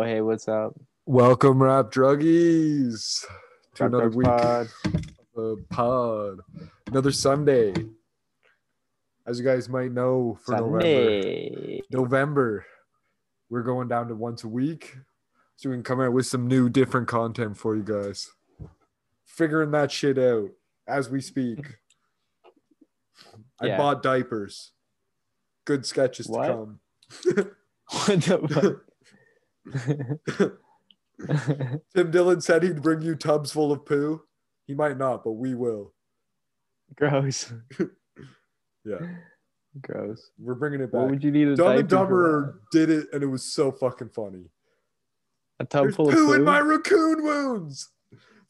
Oh, hey, what's up? Welcome, rap druggies, to Rap another Drugs week Pod. of pod, another Sunday. As you guys might know, for November, Sunday. November, we're going down to once a week, so we can come out with some new, different content for you guys. Figuring that shit out as we speak. I Yeah. bought diapers. Good sketches What? to come. What the fuck? Tim Dillon said he'd bring you tubs full of poo. He might not, but we will. Gross. Yeah, Gross. we're bringing it back. What would you need a Dumb and Dumber did it, and it was so fucking funny. A tub There's full of poo poo? in my raccoon wounds.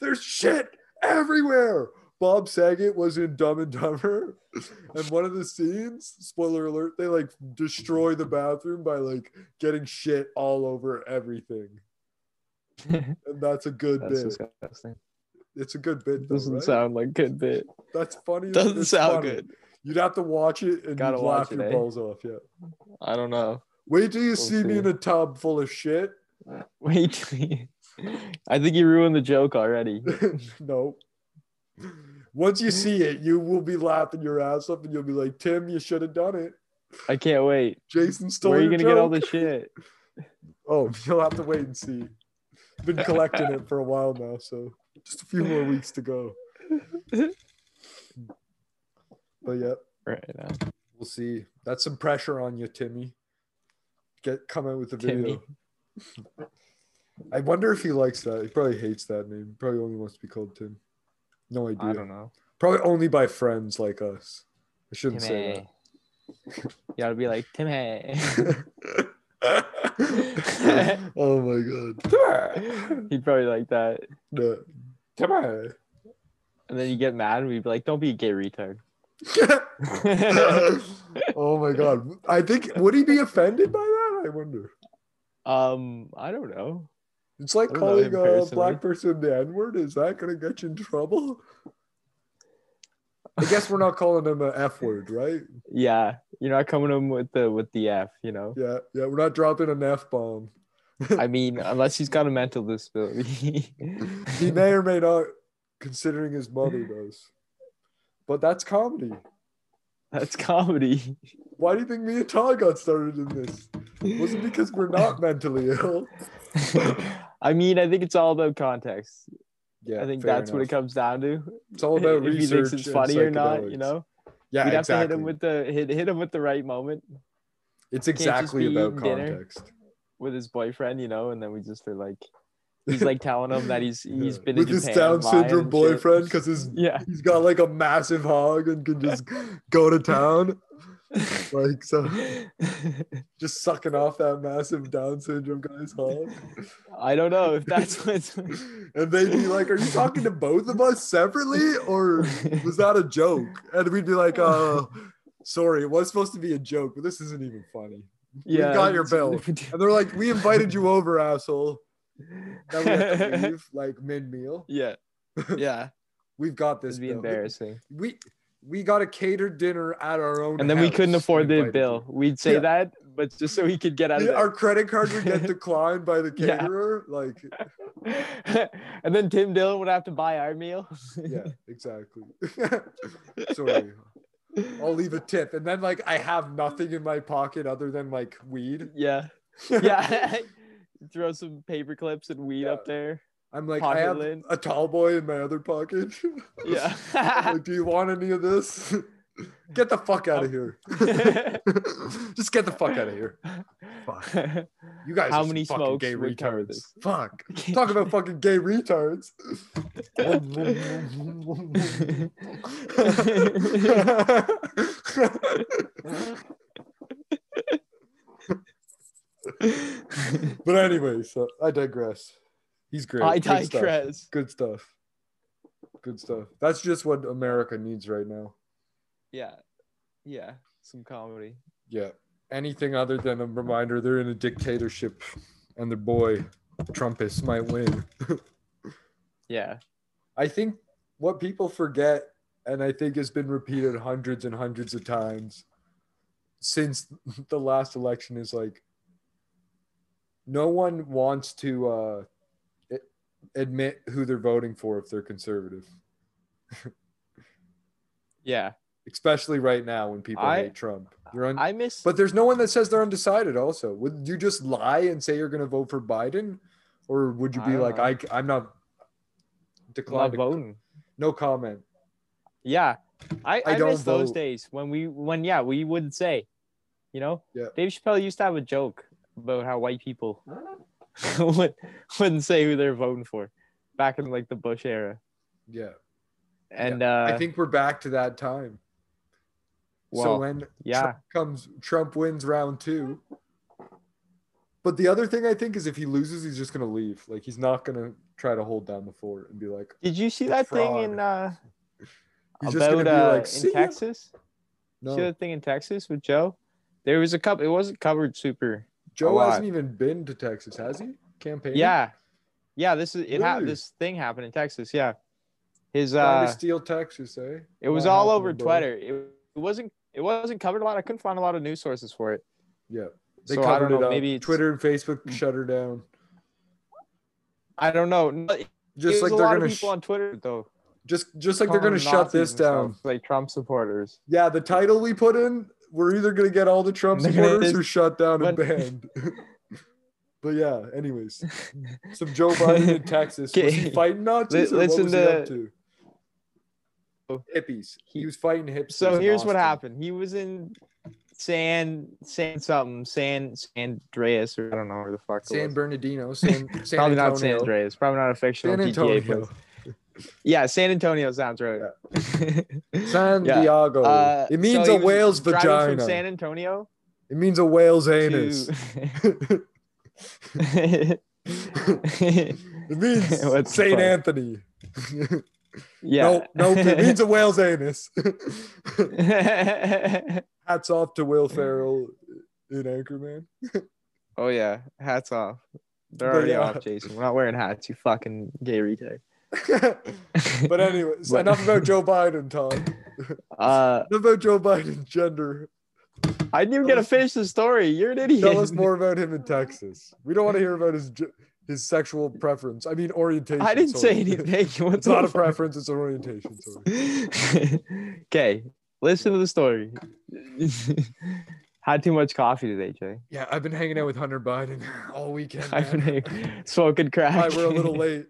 There's shit everywhere. Bob Saget was in Dumb and Dumber, and one of the scenes, spoiler alert, they like destroy the bathroom by like getting shit all over everything, and that's a good That's bit. disgusting. It's a good bit. Though, Doesn't right? sound like good bit. That's funny. Doesn't sound funny. good. You'd have to watch it and Gotta laugh it, your eh? balls off. Yeah. I don't know. Wait till you We'll see me in a tub full of shit. Wait. I think you ruined the joke already. no. Once you mm-hmm. see it, you will be laughing your ass off, and you'll be like, "Tim, you should have done it." I can't wait. Jason stole. It. Where are you gonna get all joke." this shit? Oh, you'll have to wait and see. Been collecting it for a while now, so just a few more weeks to go. But yeah, Right now. we'll see. That's some pressure on you, Timmy. Get come out with the video. I wonder if he likes that. He probably hates that name. He probably only wants to be called Tim. No idea. I don't know. Probably only by friends like us. I shouldn't say Timmy. You gotta be like Timmy. oh my god. He'd probably like that. No. Timmy. And then you get mad and we'd be like, don't be a gay retard. oh my god. I think would he be offended by that? I wonder. um, I don't know. It's like know calling a black person the N word. Is that gonna get you in trouble? I guess we're not calling him an F word, right? Yeah, you're not coming in with the with the F, you know. Yeah, yeah, we're not dropping an F bomb. I mean, unless he's got a mental disability. He may or may not, considering his mother does. But that's comedy. That's comedy. Why do you think me and Todd got started in this? Was it because we're not mentally ill? I mean, I think it's all about context. Yeah, I think that's what it comes down to. It's all about if he thinks it's funny or not, you know. Yeah, We'd have exactly. to hit him with the hit, hit him with the right moment it's exactly about context. with his boyfriend, you know, and then we just are like, he's like telling him that he's he's Yeah. been with his Down syndrome boyfriend because his Yeah, he's got like a massive hog and can just go to town. Like so, just sucking off that massive Down syndrome guy's hog. I don't know if that's what's. And they'd be like, Are you talking to both of us separately? Or was that a joke? And we'd be like, Uh, sorry, it was supposed to be a joke, but this isn't even funny. yeah, got your bill. And they're like, We invited you over, asshole. Now we have to leave like mid meal. yeah, yeah, We've got this. it'd be bill. embarrassing. We we got a catered dinner at our own. And then we couldn't afford the bill. We'd say Yeah. that, but just so he could get out of Our credit card would get declined by the caterer. Like, and then Tim Dillon would have to buy our meal. yeah, exactly. Sorry. I'll leave a tip. And then like I have nothing in my pocket other than like weed. yeah, yeah. Throw some paper clips and weed Yeah. up there. I'm like, Pocket I have lid. a tall boy in my other pocket. Yeah. like, do you want any of this? Get the fuck out of here. Just get the fuck out of here. Fuck. You guys How many fucking smokes gay retards. this? Fuck. Talk about fucking gay retards. but anyway, so I digress. He's great. I Good stuff. digress. Good stuff. Good stuff. That's just what America needs right now. Yeah, yeah. Some comedy. Yeah. Anything other than a reminder they're in a dictatorship and their boy Trumpist might win. Yeah. I think what people forget, and I think has been repeated hundreds and hundreds of times since the last election, is like no one wants to uh, admit who they're voting for if they're conservative, Yeah, especially right now when people I- hate Trump. You're un- I miss. but there's no one that says they're undecided. Also, would you just lie and say you're going to vote for Biden, or would you be don't like, know. I, I'm not I'm not declined? voting. No comment. Yeah, I, I I, don't miss those days when we when yeah we would say, you know, Yeah. Dave Chappelle used to have a joke about how white people would wouldn't say who they're voting for, back in like the Bush era, Yeah, and uh, I think we're back to that time. so when yeah, Trump comes, Trump wins round two. But the other thing I think is if he loses, he's just gonna leave. Like he's not gonna try to hold down the fort and be like, did you see that thing in uh he's just about gonna be uh, "See in. Texas? No, See that thing in Texas with Joe? There was a couple. It wasn't covered super. Joe hasn't even been to Texas, has he? Campaign? Yeah, yeah. This is it. Ha- this thing happened in Texas. Yeah, his uh, to steal Texas, eh? it was Not all over. Twitter. It, it wasn't. It wasn't covered a lot. I couldn't find a lot of news sources for it. Yeah, they so covered don't know. it up. Maybe it's, Twitter and Facebook shut her down. I don't know. It Just like a they're lot gonna of people sh- on Twitter though. just just like they're gonna them shut this down. like Trump supporters. Yeah, the title we put in, we're either gonna get all the Trump supporters or shut down and banned. but yeah, anyways, some Joe Biden in Texas. Was he fighting Nazis or listen what was he up to- to? Hippies. He was fighting hipsters. So here's what happened. He was in San San something San San Andreas or I don't know where the fuck. San. Bernardino. San, San Probably not San Antonio. Andreas. Probably not a fictional San GTA Antonio. place. Yeah, San Antonio sounds right. San Yeah. Diego. Uh, it means so a whale's vagina. From San Antonio it means a whale's anus. to. it means What the Saint fuck? Anthony. yeah. Nope, nope. It means a whale's anus. Hats off to Will Ferrell in Anchorman. oh yeah, hats off. They're already yeah. off, Jason. We're not wearing hats. You fucking gay retard. but anyways, But- enough about Joe Biden, Tom. Uh, Enough about Joe Biden's gender. I didn't even get to finish the story. You're an idiot. Tell us more about him in Texas. We don't want to hear about his his sexual preference. I mean orientation. I didn't sorry. say anything. What It's not a preference. It's an orientation. Okay, listen to the story. Had too much coffee today, Jay. Yeah, I've been hanging out with Hunter Biden all weekend. I've been smoking crack. We're a little late.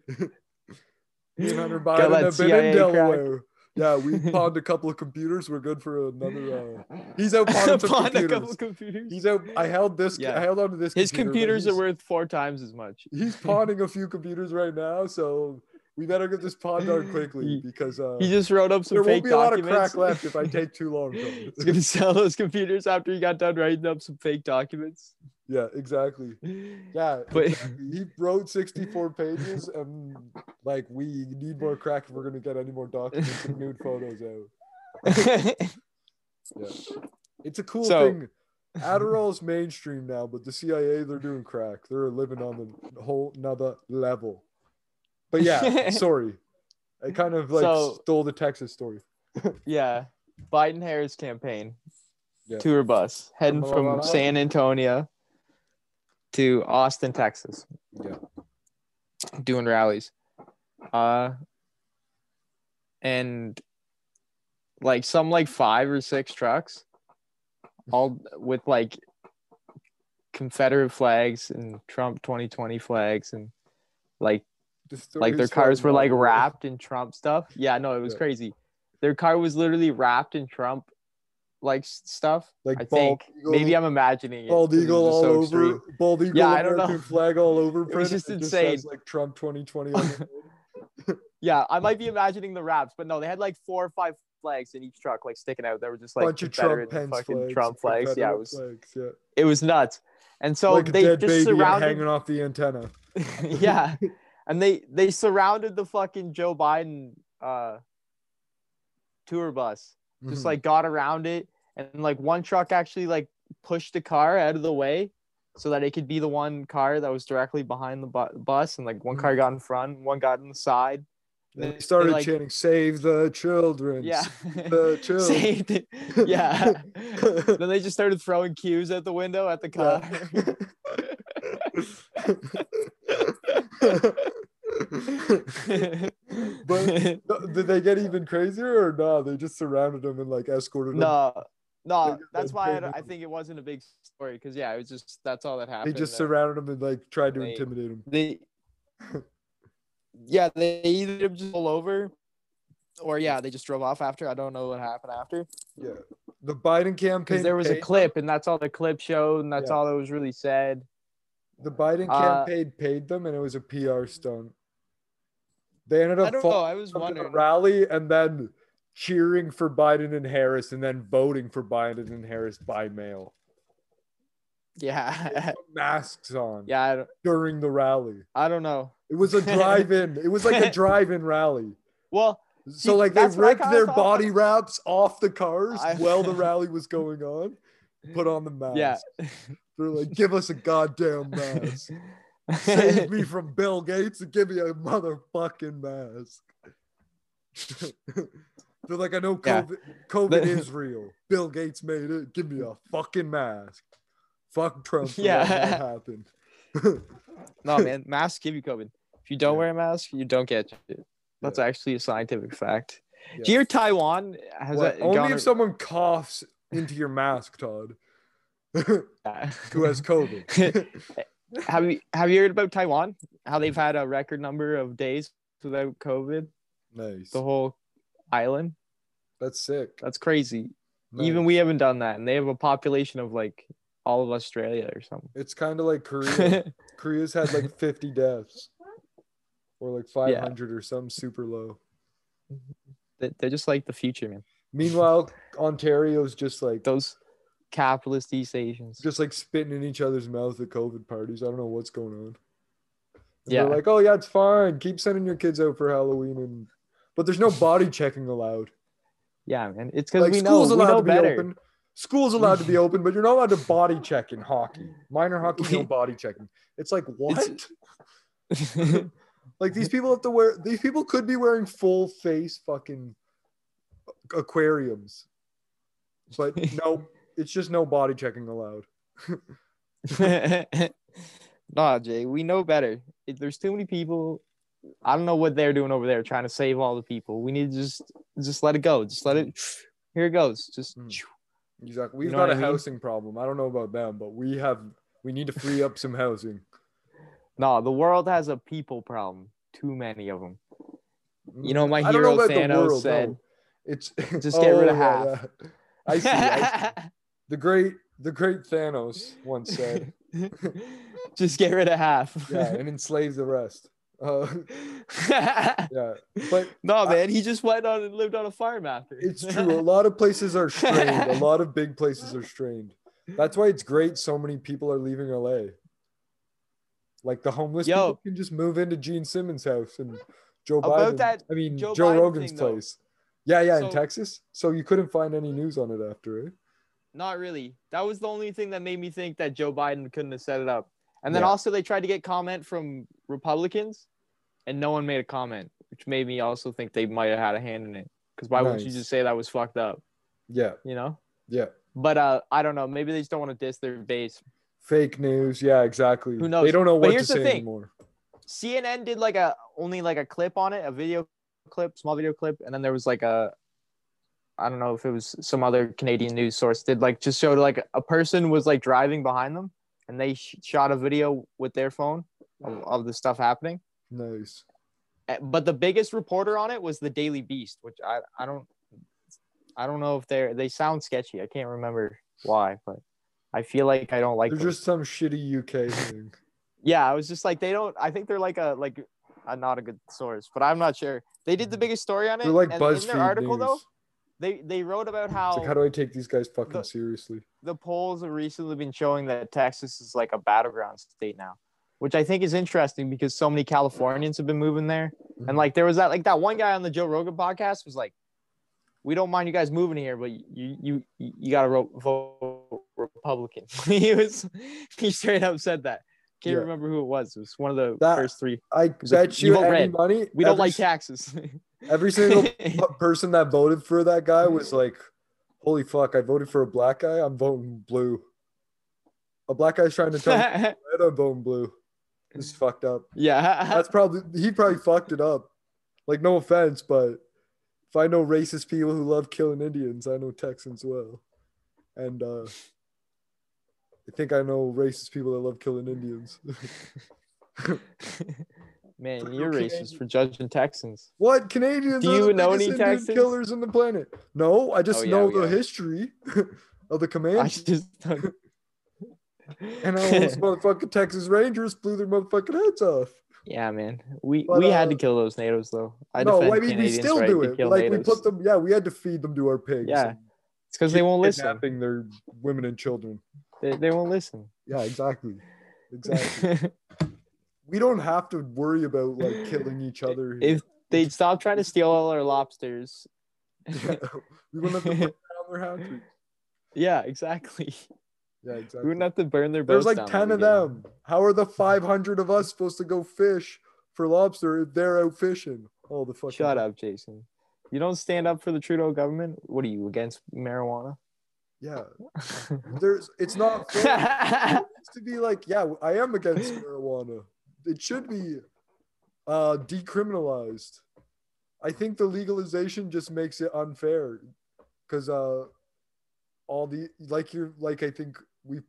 Me and Hunter Biden have been CIA in crack. Delaware. Yeah, we pawned a couple of computers. We're good for another. Uh... He's out some Pawned a computers. couple computers. He's out. I held this. Yeah. I held on to this. His computer, computers are worth four times as much. He's pawning a few computers right now, so we better get this pawned done quickly because uh, He just wrote up some there won't be a lot of crack left if I take too long. He's gonna sell those computers after he got done writing up some fake documents. Yeah, exactly. Yeah, But- exactly. he wrote 64 pages, and like we need more crack if we're gonna get any more documents and nude photos out. Yeah, it's a cool So- thing. Adderall's mainstream now, but the CIA they're doing crack. They're living on the whole another level. But yeah, sorry, I kind of like So- stole the Texas story. yeah, Biden Harris campaign Yeah. tour bus heading from. San Antonio to Austin, Texas, Yeah, doing rallies. Uh, and like some like five or six trucks, all with like Confederate flags and Trump 2020 flags and like The like their cars were like wrapped in Trump stuff. Yeah, no, it was Yeah. crazy. Their car was literally wrapped in Trump like stuff. like I think eagle, maybe I'm imagining it. bald 'cause it was eagle all so over, extreme. bald eagle Yeah, I don't know. flag all over. It was just It insane. says, like Trump 2020. Yeah, I might be imagining the wraps, but no, they had like four or five flags in each truck, like sticking out. They were just like bunch of Trump Pence fucking flags, Trump flags. Yeah, it was flags, yeah. it was nuts. And so like they just surrounded. hanging off the antenna. yeah, and they they surrounded the fucking Joe Biden uh tour bus. Just Mhm. like got around it, and like one truck actually like pushed the car out of the way so that it could be the one car that was directly behind the bu- bus, and like one car got in front, one got in the side. They they, started like- chanting, "Save the children." Yeah. the children. Saved it. Yeah. then they just started throwing cues out the window at the car. but did they get even crazier or no? They just surrounded him and like escorted him. no, no, that's why I, I think it wasn't a big story because yeah, it was just that's all that happened. They just Uh, surrounded him and like tried to they- intimidate him. they yeah they either just pull over or yeah they just drove off after i don't know what happened after Yeah. The Biden campaign. there was a clip and that's all the clip showed and that's Yeah. all that was really said The Biden Uh, campaign paid them, and it was a PR stunt. They ended i up don't know i was up a wondering rally and then cheering for Biden and Harris, and then voting for Biden and Harris by mail. yeah Masks on yeah I don't, during the rally. I don't know It was a drive-in. it was like a drive-in rally. well So like they ripped their body wraps off the cars I- while the rally was going on. Put on the mask. yeah They're like, give us a goddamn mask. Save me from Bill Gates and give me a motherfucking mask. They're like, I know Yeah. COVID, COVID is real. Bill Gates made it. Give me a fucking mask. Fuck Trump. Yeah. that happened. no man masks give you covid if you don't Yeah. wear a mask you don't get it that's actually a scientific fact do you hear taiwan has What? that Only gone if someone coughs into your mask, Todd, who has COVID. Have you have you heard about Taiwan? How they've had a record number of days without COVID? nice. The whole island. That's sick. That's crazy. Even we haven't done that, and they have a population of like all of Australia or something. It's kind of like Korea. Korea's had like 50 deaths or like 500 or some super low. They're just like the future, man. Meanwhile, Ontario's just like Those capitalist East Asians. just like spitting in each other's mouth at COVID parties. I don't know what's going on. And Yeah. Like, oh yeah, it's fine. Keep sending your kids out for Halloween and but there's no body checking allowed. Yeah, man. It's because Like we know school's we allowed know to be better. open. School's allowed to be open, but you're not allowed to body check in hockey. Minor hockey, no body checking. It's like what? Like these people have to wear. These people could be wearing full face fucking aquariums, but no, it's just no body checking allowed. nah, Jay, we know better. If there's too many people, I don't know what they're doing over there trying to save all the people. We need to just just let it go. Just let it. Here it goes. Just Mm. Exactly. We've know got a I mean? housing problem. I don't know about them, but we have. We need to free up some housing. no. The world has a people problem. Too many of them. You know, my I know hero Thanos world, said- no. It's Just get rid of Oh, yeah, half. yeah. I see. I see. The great, the great Thanos once said, just get rid of half. "Yeah, and enslave the rest." Uh, yeah, but no, man. He just went on and lived on a farm after. It's true. A lot of places are strained. A lot of big places are strained. That's why it's great so many people are leaving LA. Like the homeless Yo. people can just move into Gene Simmons' house and Joe About Biden. that I mean Joe Joe, Rogan's thing, though. place. Yeah, yeah, in Texas. So you couldn't find any news on it after, eh? Not really. That was the only thing that made me think that Joe Biden couldn't have set it up. And then Yeah. also they tried to get comment from Republicans, and no one made a comment, which made me also think they might have had a hand in it. Because why wouldn't you just say that was fucked up? Yeah, You know. yeah. But uh, I don't know. Maybe they just don't want to diss their base. Fake news. Yeah, exactly. Who knows? They don't know But what to say thing. anymore. CNN did like a only like a clip on it, a video clip, small video clip, and then there was like a I don't know if it was some other Canadian news source did like just showed like a person was like driving behind them and they sh- shot a video with their phone of, of the stuff happening. Nice. Eh, But the biggest reporter on it was the Daily Beast, which I I don't I don't know if they're they sound sketchy. I can't remember why, but I feel like I don't like They're them. just some shitty UK thing. yeah i was just like they don't i think they're like a like a, not a good source but i'm not sure they did the biggest story on it They're like and BuzzFeed in their article news. though they they wrote about how, like, how do I take these guys fucking the- seriously? the polls have recently been showing that texas is like a battleground state now which i think is interesting because so many californians have been moving there and mm-hmm. like there was that like that one guy on the joe rogan podcast was like we don't mind you guys moving here but you you you gotta vote republican he was he straight up said that can't Yeah. remember who it was it was one of the That- first three I was like, bet you you any red. money. We don't like taxes. Every single person that voted for that guy was like, "Holy fuck! I voted for a black guy. I'm voting blue." A black guy's trying to tell me red. bone blue. Is fucked up. Yeah. That's probably he probably fucked it up. Like no offense, but if I know racist people who love killing Indians, I know Texans well. And uh I think I know racist people that love killing Indians. Man, you're no racist Canadian- for judging Texans. what Canadians Do are you the know biggest any Texans? killers in the planet? No, I just Oh, yeah, know the are. history of the command. I just. And how those motherfucking Texas Rangers blew their motherfucking heads off. yeah, man. We But, we had uh, to kill those natives though. I no, I mean we still right do it. Like natives. we put them, yeah, we had to feed them to our pigs. Yeah, It's because they won't listen. kidnapping their women and children. They, they won't listen. Yeah, exactly, exactly. We don't have to worry about like killing each other. if they'd stop trying to steal all our lobsters. Yeah, we wouldn't have to burn down their hatchery. yeah, exactly. Yeah, exactly. We wouldn't have to burn their boats. There's like 10 of them. How are the 500 of us supposed to go fish for lobster if they're out fishing? all the fucking Shut up, Jason. You don't stand up for the Trudeau government. What are you against marijuana? Yeah. There's it's not fair. It needs to be like, yeah, I am against marijuana. It should be uh decriminalized. I think the legalization just makes it unfair because uh all the like you're like I think we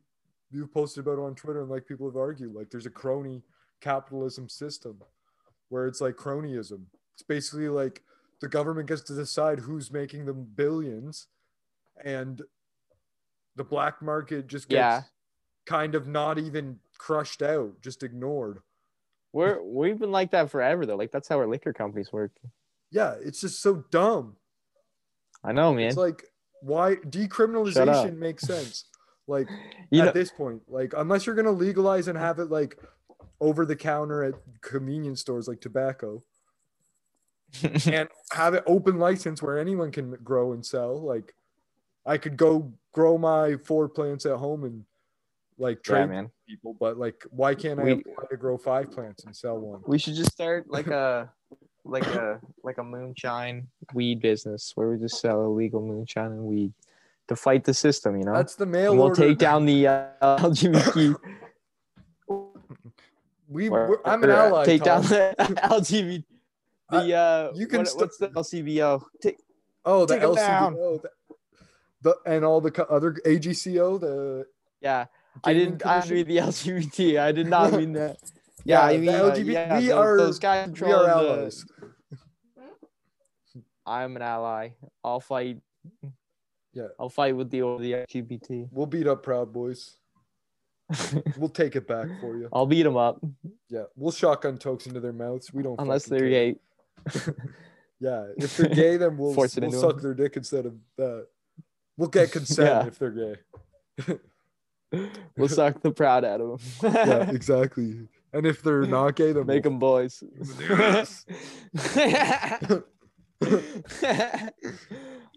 you've posted about it on Twitter and like people have argued like there's a crony capitalism system where it's like cronyism. It's basically like the government gets to decide who's making the billions and the black market just gets Yeah. kind of not even crushed out, just ignored. We're we've been like that forever though. Like that's how our liquor companies work. Yeah, it's just so dumb. I know, man. It's like why decriminalization makes sense. Like you at know, this point, like unless you're gonna legalize and have it like over the counter at convenience stores like tobacco and have it open license where anyone can grow and sell. Like I could go grow my four plants at home and like yeah, trade man. people, but like why can't I We- to grow five plants and sell one? We should just start like a like a like a moonshine weed business where we just sell illegal moonshine and weed to fight the system. You know, That's the mail and we'll take down the uh, LGBT. We, we're, I'm an uh, ally. Take Tom. down the LGBT. The uh, you can what- st- what's the LCBO? Take, Oh, the Take 'em down. LCBO, the, the and all the other AGCO, the yeah, I didn't. I mean the LGBT. I did not mean that. Yeah, Yeah, I the mean LGBT yeah, we those, are- those guys we are the- allies. I'm an ally. I'll fight. Yeah. I'll fight with the the LGBT. We'll beat up Proud Boys. We'll take it back for you. I'll beat them up Yeah, we'll shotgun tokes into their mouths. We don't unless they're gay. Yeah, if they're gay, then we'll, we'll suck them. their dick instead of that. We'll get consent Yeah. if they're gay. We'll suck the proud out of them. Yeah, exactly. And if they're not gay, then Make we'll them boys.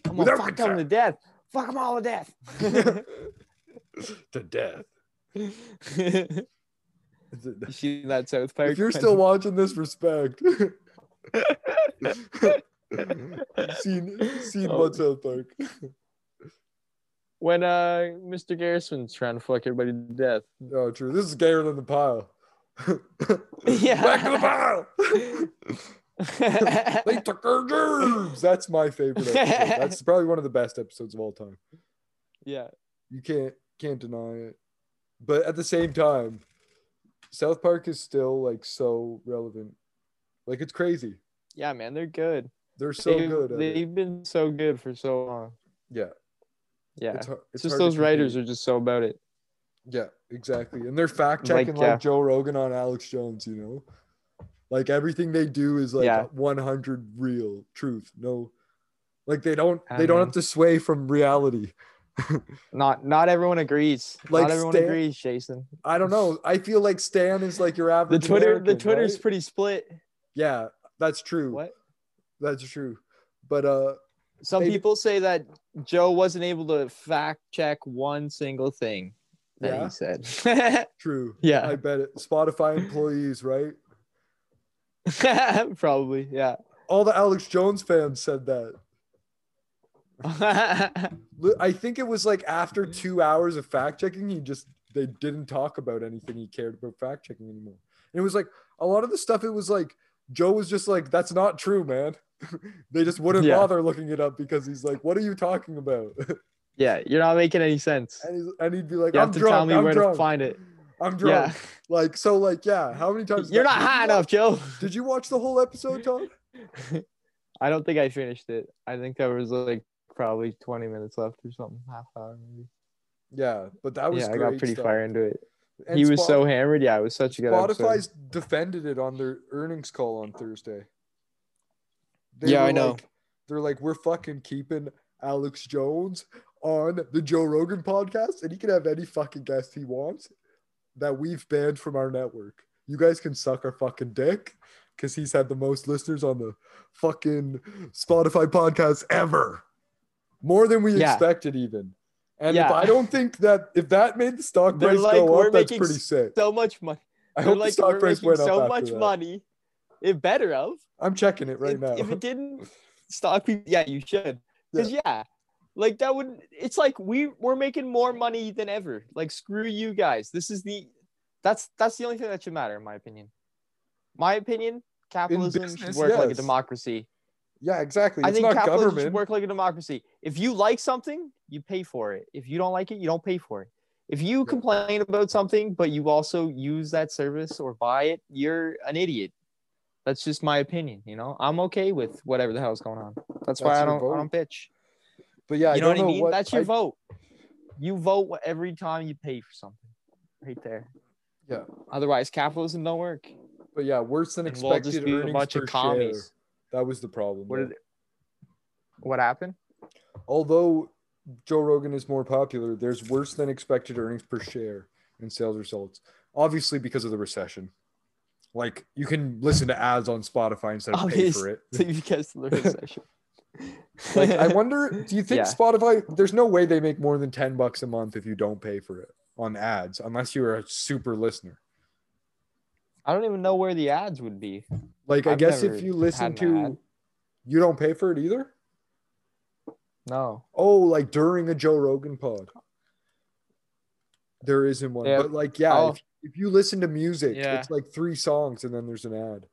I'm gonna fuck them to death. Fuck them all to death. to death. seen that South Park? If you're still watching this, respect. seen seen Oh. what South Park? When uh Mr. Garrison's trying to fuck everybody to death. Oh, true. This is gayer than the pile. Yeah. Back to the pile. they took our germs. That's my favorite episode. That's probably one of the best episodes of all time. yeah. You can't can't deny it. But at the same time, South Park is still like so relevant. Like it's crazy. Yeah, man, they're good. They're so they've, good. They've been so good for so long. Yeah. Yeah. It's, It's it's just those writers are just so about it. Yeah, exactly. And they're fact checking like, yeah. Joe Rogan on Alex Jones, you know? Like everything they do is like Yeah. 100 real truth. No like they don't they don't have to sway from reality. Not not everyone agrees. Like not everyone Stan- agrees, Jason. I don't know. I feel like Stan is like your average The Twitter the American, Twitter's right? pretty split. Yeah, that's true. What? That's true. But uh Some Maybe- people say that Joe wasn't able to fact check one single thing that Yeah. he said. true. yeah. I bet it. Spotify employees, right? Probably, yeah. All the Alex Jones fans said that. I think it was like after two hours of fact checking, he just they didn't talk about anything he cared about fact checking anymore. And it was like a lot of the stuff. It was like Joe was just like, "That's not true, man." they just wouldn't Yeah. bother looking it up because he's like, "What are you talking about?" Yeah, you're not making any sense. and, he's, and he'd be like, You "I'm have to drunk. tell me I'm where drunk. to find it. I'm drunk." Yeah, Like so, like yeah. How many times? you're not did you high watch- enough, Joe. Did you watch the whole episode, Tom? I don't think I finished it. I think there was like probably 20 minutes left or something, half hour maybe. Yeah, but that was Yeah, I got pretty stuff. far into it. And he was so hammered. Yeah, it was such a good Spotify's episode. defended it on their earnings call on Thursday. They Yeah, I know. like- they're like, we're fucking keeping Alex Jones on the Joe Rogan podcast, and he can have any fucking guest he wants that we've banned from our network. You guys can suck our fucking dick because he's had the most listeners on the fucking Spotify podcast ever. More than we Yeah. expected, even. And if I don't think that if that made the stock price like, go up, that's pretty sick. So much money. I They're hope like the stock price went up so after much that. money. It better have. I'm checking it right if, now. If it didn't, stock people. Yeah, you should. Because yeah. like that would. It's like we we're making more money than ever. Like screw you guys. This is the. That's that's the only thing that should matter in my opinion. My opinion. Capitalism should business, work like a democracy. yeah, exactly. I It's think capitalism government. should work like a democracy. If you like something, you pay for it. If you don't like it, you don't pay for it. If you Yeah. complain about something, but you also use that service or buy it, you're an idiot. That's just my opinion. You know, I'm okay with whatever the hell's going on. That's, why I don't, I vote. don't bitch. But yeah, you know I what I mean? what That's your I- vote. You vote every time you pay for something, right there. Yeah. Otherwise, capitalism don't work. But yeah, worse than And we'll expected just be a earnings bunch per of commies. share. That was the problem. What did What happened? Although Joe Rogan is more popular, there's worse than expected earnings per share in sales results. Obviously, because of the recession. Like you can listen to ads on Spotify instead of pay for it. because of the recession. Like I wonder, do you think Yeah. Spotify? There's no way they make more than ten bucks a month if you don't pay for it on ads, unless you're a super listener. I don't even know where the ads would be. Like I I've guess if you listen to, you don't pay for it either. No. Oh, like during a Joe Rogan pod. There isn't one, Yeah. but like yeah, Oh. if, if you listen to music, Yeah. it's like three songs and then there's an ad.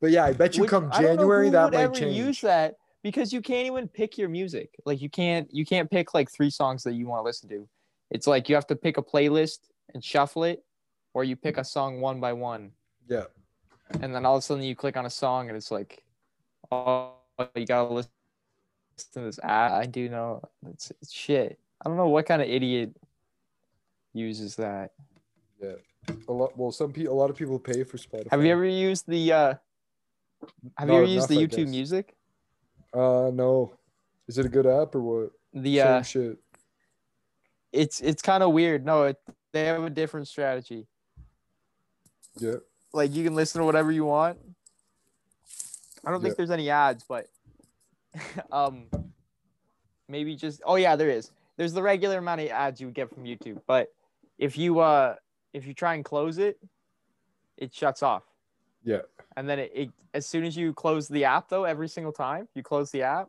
But yeah, I bet you Which- come I don't know January that might change. use that because you can't even pick your music. Like you can't you can't pick like three songs that you want to listen to. It's like you have to pick a playlist and shuffle it, or you pick a song one by one, Yeah, and then all of a sudden you click on a song and it's like, oh, you gotta listen to this ad. I do know it's, it's shit. I don't know what kind of idiot uses that. Yeah, a lot. Well, some people, a lot of people pay for Spotify. Have you ever used the uh have Not you ever used the YouTube music? Uh, no. Is it a good app or what? The Same uh shit. it's it's kind of weird. No, it, they have a different strategy. Yeah. Like you can listen to whatever you want. I don't Yeah. think there's any ads, but um maybe just oh yeah, there is. There's the regular amount of ads you would get from YouTube, but if you uh if you try and close it, it shuts off. Yeah. And then it, it as soon as you close the app though, every single time you close the app,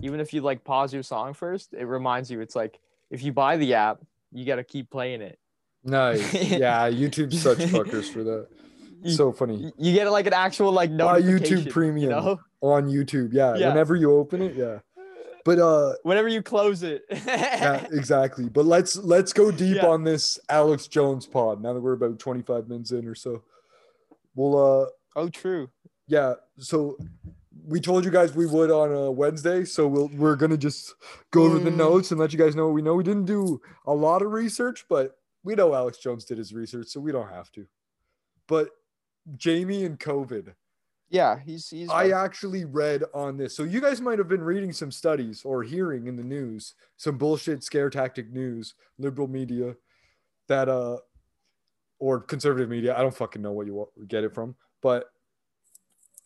even if you like pause your song first, it reminds you it's like if you buy the app, you got to keep playing it. Nice. yeah, YouTube's such fuckers for that. You- So funny. You get like an actual like Buy YouTube. Premium. You know, On YouTube. Yeah. Yeah. Whenever you open it, yeah. But uh whenever you close it. yeah, exactly. But let's let's go deep Yeah. on this Alex Jones pod now that we're about 25 minutes in or so. We'll uh oh, true. yeah, so we told you guys we would on a Wednesday, so we'll we're gonna just go over the Mm. notes and let you guys know what we know. We didn't do a lot of research, but we know Alex Jones did his research, so we don't have to. But Jamie and COVID. Yeah, he's he's. I actually read on this. So you guys might have been reading some studies or hearing in the news some bullshit scare tactic news, liberal media that uh or conservative media. I don't fucking know what you get it from, but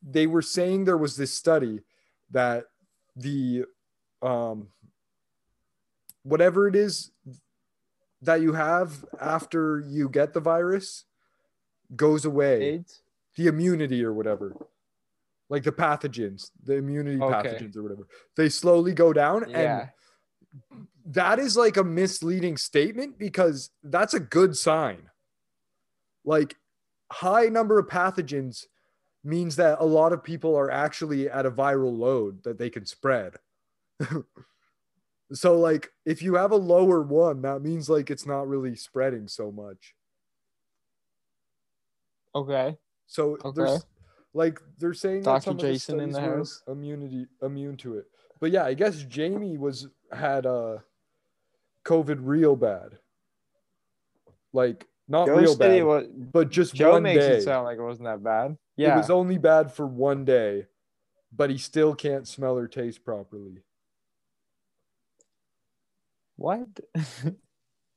they were saying there was this study that the um whatever it is that you have after you get the virus goes away AIDS. the immunity or whatever like the pathogens the immunity Okay. pathogens or whatever they slowly go down Yeah. and that is like a misleading statement because that's a good sign. Like high number of pathogens means that a lot of people are actually at a viral load that they can spread. so like if you have a lower one, that means like it's not really spreading so much. Okay. So Okay. there's like they're saying Dr. that some Jason of the in the house. immunity immune to it. But yeah, I guess Jamie was had uh COVID real bad. Like not Joe real bad, was, but just Joe one makes day. it sound like it wasn't that bad. Yeah, It was only bad for one day, but he still can't smell or taste properly. what?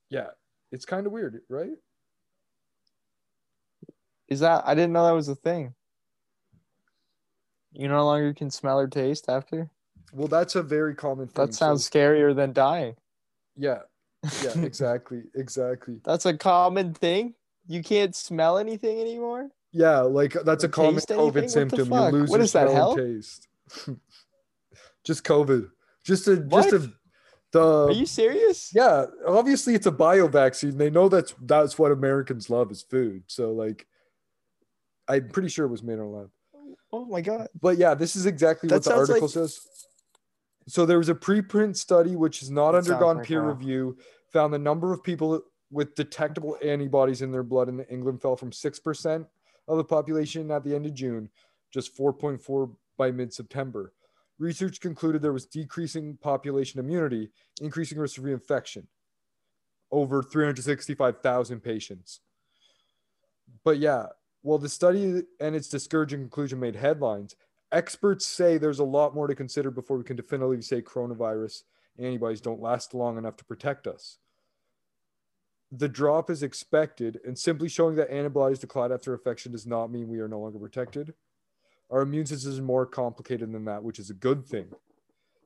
Yeah, it's kind of weird, right? Is that? I didn't know that was a thing. You no longer can smell or taste after. Well, that's a very common thing. That sounds So, scarier than dying. yeah, yeah, exactly, exactly. That's a common thing. You can't smell anything anymore. Yeah, like that's Or a common anything? COVID symptom. You lose What your is that, smell and taste. just COVID. Just a What? just a the Are you serious? yeah. Obviously, it's a bio vaccine. They know that's that's what Americans love is food. So like, I'm pretty sure it was made in a lab. Oh my god. But yeah, this is exactly That what the article like- says. So there was a preprint study which has not That undergone like peer a- review, found the number of people with detectable antibodies in their blood in England fell from 6% of the population at the end of June, just 4.4 by mid-September. Research concluded there was decreasing population immunity, increasing risk of reinfection. Over 365,000 patients. But yeah, while the study and its discouraging conclusion made headlines, experts say there's a lot more to consider before we can definitively say coronavirus antibodies don't last long enough to protect us. The drop is expected, and simply showing that antibodies decline after infection does not mean we are no longer protected. Our immune system is more complicated than that, which is a good thing.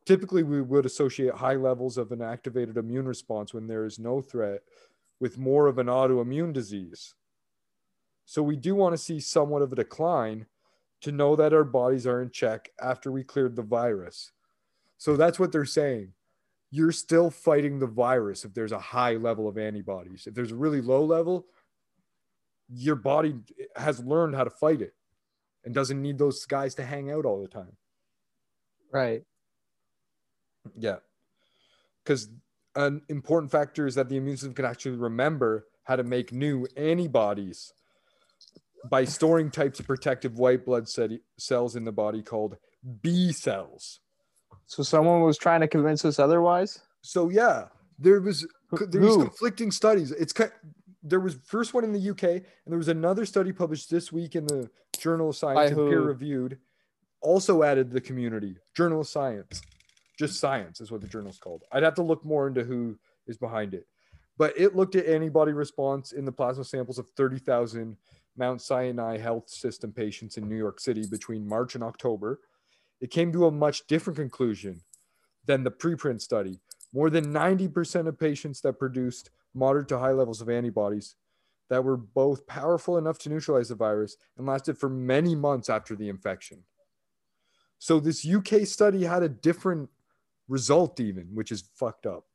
Typically, we would associate high levels of an activated immune response when there is no threat with more of an autoimmune disease. So, we do want to see somewhat of a decline to know that our bodies are in check after we cleared the virus. So, that's what they're saying. You're still fighting the virus if there's a high level of antibodies. If there's a really low level, your body has learned how to fight it and doesn't need those guys to hang out all the time. Right. Yeah. Because an important factor is that the immune system can actually remember how to make new antibodies by storing types of protective white blood cells in the body called B cells. So someone was trying to convince us otherwise. So yeah, there was there's who? conflicting studies. It's there was first one in the UK, and there was another study published this week in the Journal of Science and peer reviewed. Also added the community Journal of Science, just science is what the journal's called. I'd have to look more into who is behind it, but it looked at antibody response in the plasma samples of thirty thousand Mount Sinai Health System patients in New York City between March and October. It came to a much different conclusion than the preprint study. More than 90% of patients that produced moderate to high levels of antibodies that were both powerful enough to neutralize the virus and lasted for many months after the infection. So this UK study had a different result even, which is fucked up.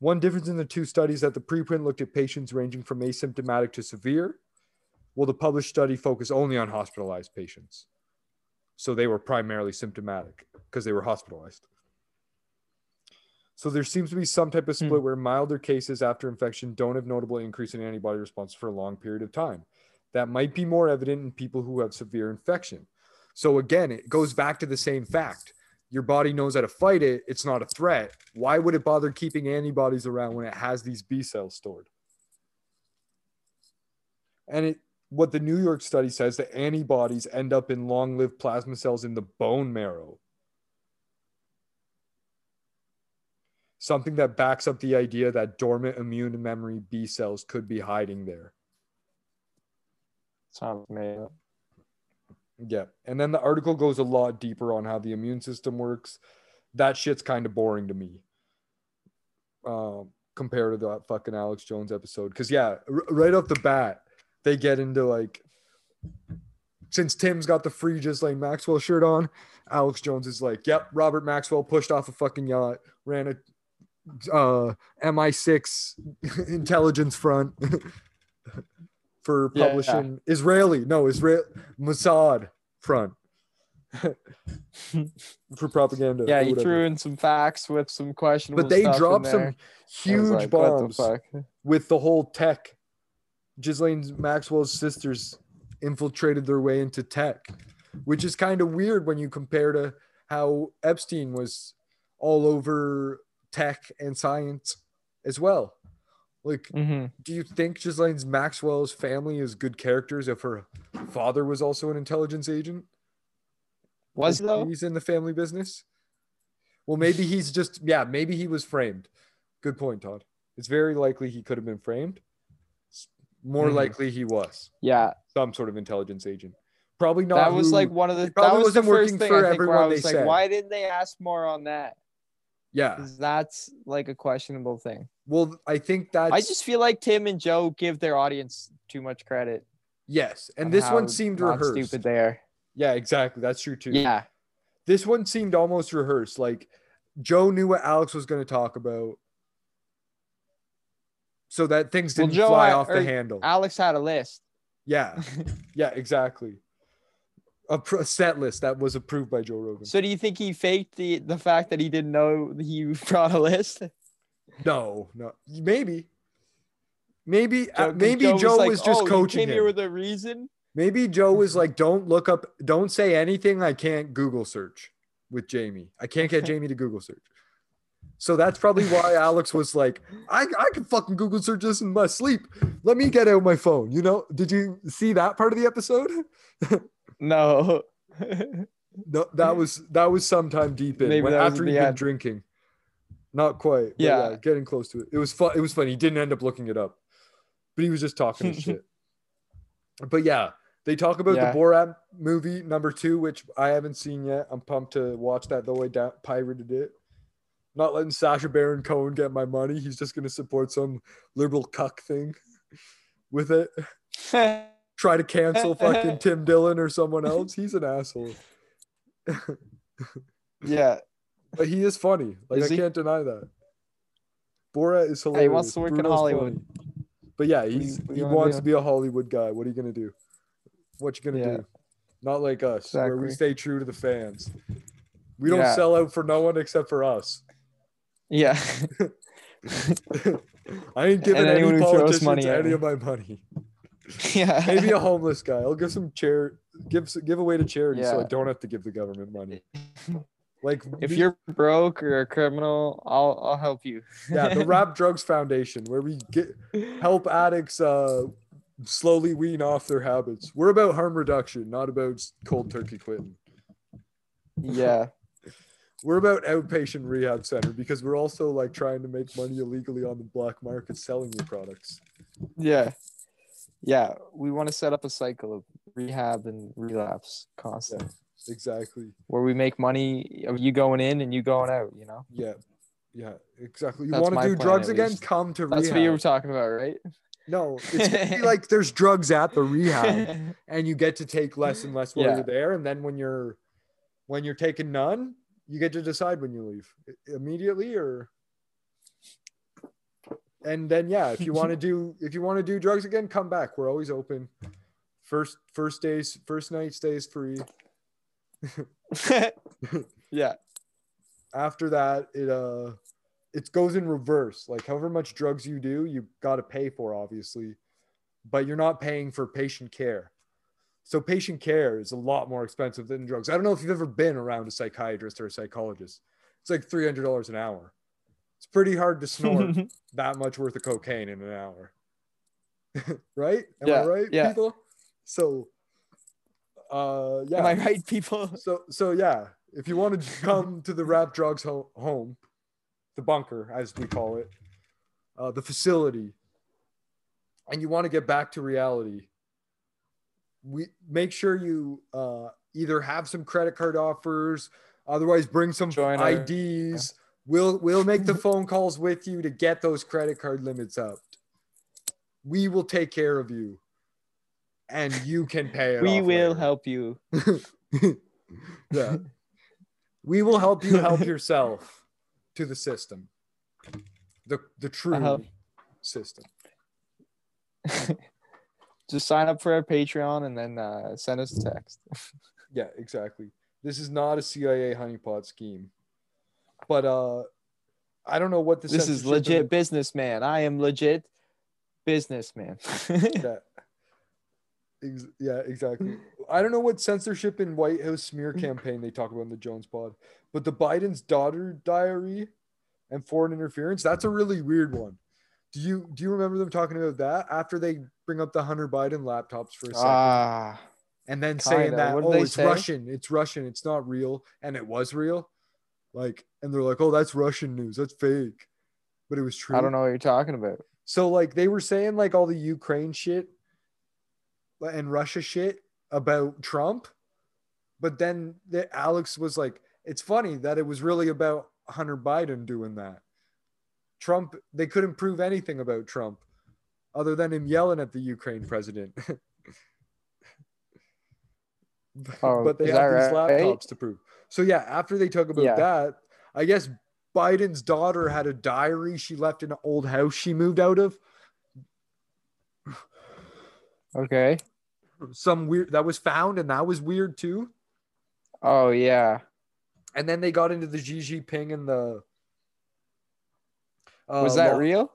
One difference in the two studies that the preprint looked at patients ranging from asymptomatic to severe, while the published study focused only on hospitalized patients. So they were primarily symptomatic because they were hospitalized. So there seems to be some type of split Hmm. where milder cases after infection don't have notable increase in antibody response for a long period of time. That might be more evident in people who have severe infection. So again, it goes back to the same fact. Your body knows how to fight it. It's not a threat. Why would it bother keeping antibodies around when it has these B cells stored? And it what the New York study says that antibodies end up in long-lived plasma cells in the bone marrow. Something that backs up the idea that dormant immune memory B cells could be hiding there. Sounds made up. Yeah. And then the article goes a lot deeper on how the immune system works. That shit's kind of boring to me. Um, compared to that fucking Alex Jones episode. Cause yeah, r- right off the bat, they get into like since Tim's got the free just like Maxwell shirt on, Alex Jones is like, Yep, Robert Maxwell pushed off a fucking yacht, ran a uh MI6 intelligence front for Yeah. publishing Israeli, no, Israel Mossad front for propaganda. Yeah, he threw in some facts with some questionable. but they dropped some huge like, the bombs fuck? with the whole tech. Ghislaine Maxwell's sisters infiltrated their way into tech, which is kind of weird when you compare to how Epstein was all over tech and science as well. Like, Mhm. do you think Ghislaine Maxwell's family is good characters if her father was also an intelligence agent? Was he Like, though? He's in the family business. Well, maybe he's just yeah, maybe he was framed. Good point, Todd. It's very likely he could have been framed. More Mhm. likely he was Yeah, some sort of intelligence agent. Probably not. that was who- like one of the. That was the wasn't first thing for I think where I was like, said. why didn't they ask more on that? Yeah. that's like a questionable thing. Well, I think that I just feel like Tim and Joe give their audience too much credit. yes, and on this one seemed rehearsed. Stupid there. Yeah, exactly. That's true too. Yeah, This one seemed almost rehearsed. Like Joe knew what Alex was going to talk about, so that things didn't Joe fly off the handle. Alex had a list. Yeah, yeah, exactly. A, set list that was approved by Joe Rogan. So do you think he faked the the fact that he didn't know he brought a list? No, no, maybe, maybe, Joe- uh, maybe Joe, like, was just "Oh, coaching came him. here with a reason. maybe Joe was like, "Don't look up, don't say anything. I can't Google search with Jamie. I can't get Jamie to Google search." So that's probably why Alex was like, I, I can fucking Google search this in my sleep. Let me get out my phone. You know, did you see that part of the episode? No. No, that was that was sometime deep in Maybe when, after he'd the been drinking. Not quite. but Yeah. getting close to it. It was fun. It was funny. He didn't end up looking it up, but he was just talking shit. But yeah, they talk about Yeah. the Borat movie number two, which I haven't seen yet. I'm pumped to watch that though. I da- pirated it. Not letting Sacha Baron Cohen get my money. He's just gonna support some liberal cuck thing with it. Try to cancel fucking Tim Dillon or someone else. He's an asshole. yeah. But he is funny. Like Is I he? can't deny that. Borat is hilarious. Hey, he wants to work in Hollywood. funny. But yeah, he's he wants to be a Hollywood guy. What are you gonna do? What you gonna Yeah. do? Not like us, where we stay true to the fans. We don't Yeah. sell out for no one except for us. Yeah. I ain't giving And any anyone who throws politicians money any of my money. yeah. Maybe a homeless guy. I'll give some chair give give away to charity so I don't have to give the government money. Like if you're broke or a criminal, I'll I'll help you. yeah, the Rap Drugs Foundation, where we get help addicts uh, slowly wean off their habits. We're about harm reduction, not about cold turkey quitting. yeah. We're about outpatient rehab center because we're also like trying to make money illegally on the black market selling your products. Yeah. Yeah. We want to set up a cycle of rehab and relapse constant Exactly. where we make money of you going in and you going out, you know? Yeah. Yeah. Exactly. You That's want to do plan, drugs again? Come to That's rehab. That's what you were talking about, right? no, it's like there's drugs at the rehab. and you get to take less and less while Yeah. you're there and then when you're when you're taking none you get to decide when you leave. Immediately or? And then yeah if you want to do if you want to do drugs again come back. We're always open. First first days first night stays free. Yeah. after that it uh it goes in reverse. Like however much drugs you do you got to pay for obviously. But you're not paying for patient care so patient care is a lot more expensive than drugs. I don't know if you've ever been around a psychiatrist or a psychologist. It's like $300 an hour. It's pretty hard to snort that much worth of cocaine in an hour. Right? Am i right yeah. people? So uh yeah Am I right, people? so so yeah, if you want to come to the Rap Drugs ho- home, the bunker as we call it, uh, the facility, and you want to get back to reality, we make sure you uh, either have some credit card offers, otherwise bring some Join IDs. We'll we'll make the phone calls with you to get those credit card limits up. We will take care of you, and you can pay it. We will later. help you. yeah. We will help you help yourself to the system. the the true Uh-huh. system. Just sign up for our Patreon and then uh, send us a text. Yeah, exactly. This is not a CIA honeypot scheme. But uh I don't know what the This is legit businessman. I am legit businessman. Yeah. Ex- yeah, exactly. I don't know what censorship in White House smear campaign they talk about in the Jones pod, but the Biden's daughter diary and foreign interference, that's a really weird one. Do you do you remember them talking about that after they bring up the Hunter Biden laptops for a second? Ah, and then saying Kinda. that oh it's say? russian. It's russian. It's not real. And it was real. Like and they're like oh that's russian news. That's fake. But it was true. I don't know what you're talking about. so like they were saying like all the ukraine shit and russia shit about trump. But then the alex was like it's funny that it was really about hunter biden doing that trump they couldn't prove anything about trump other than him yelling at the ukraine president Oh, but they have these right? laptops to prove. So yeah, after they talk about Yeah. that, I guess Biden's daughter had a diary she left in an old house she moved out of. Okay. Some weird that was found, and that was weird too. Oh yeah. And then they got into the Xi Jinping and the. Uh, Was that law- real?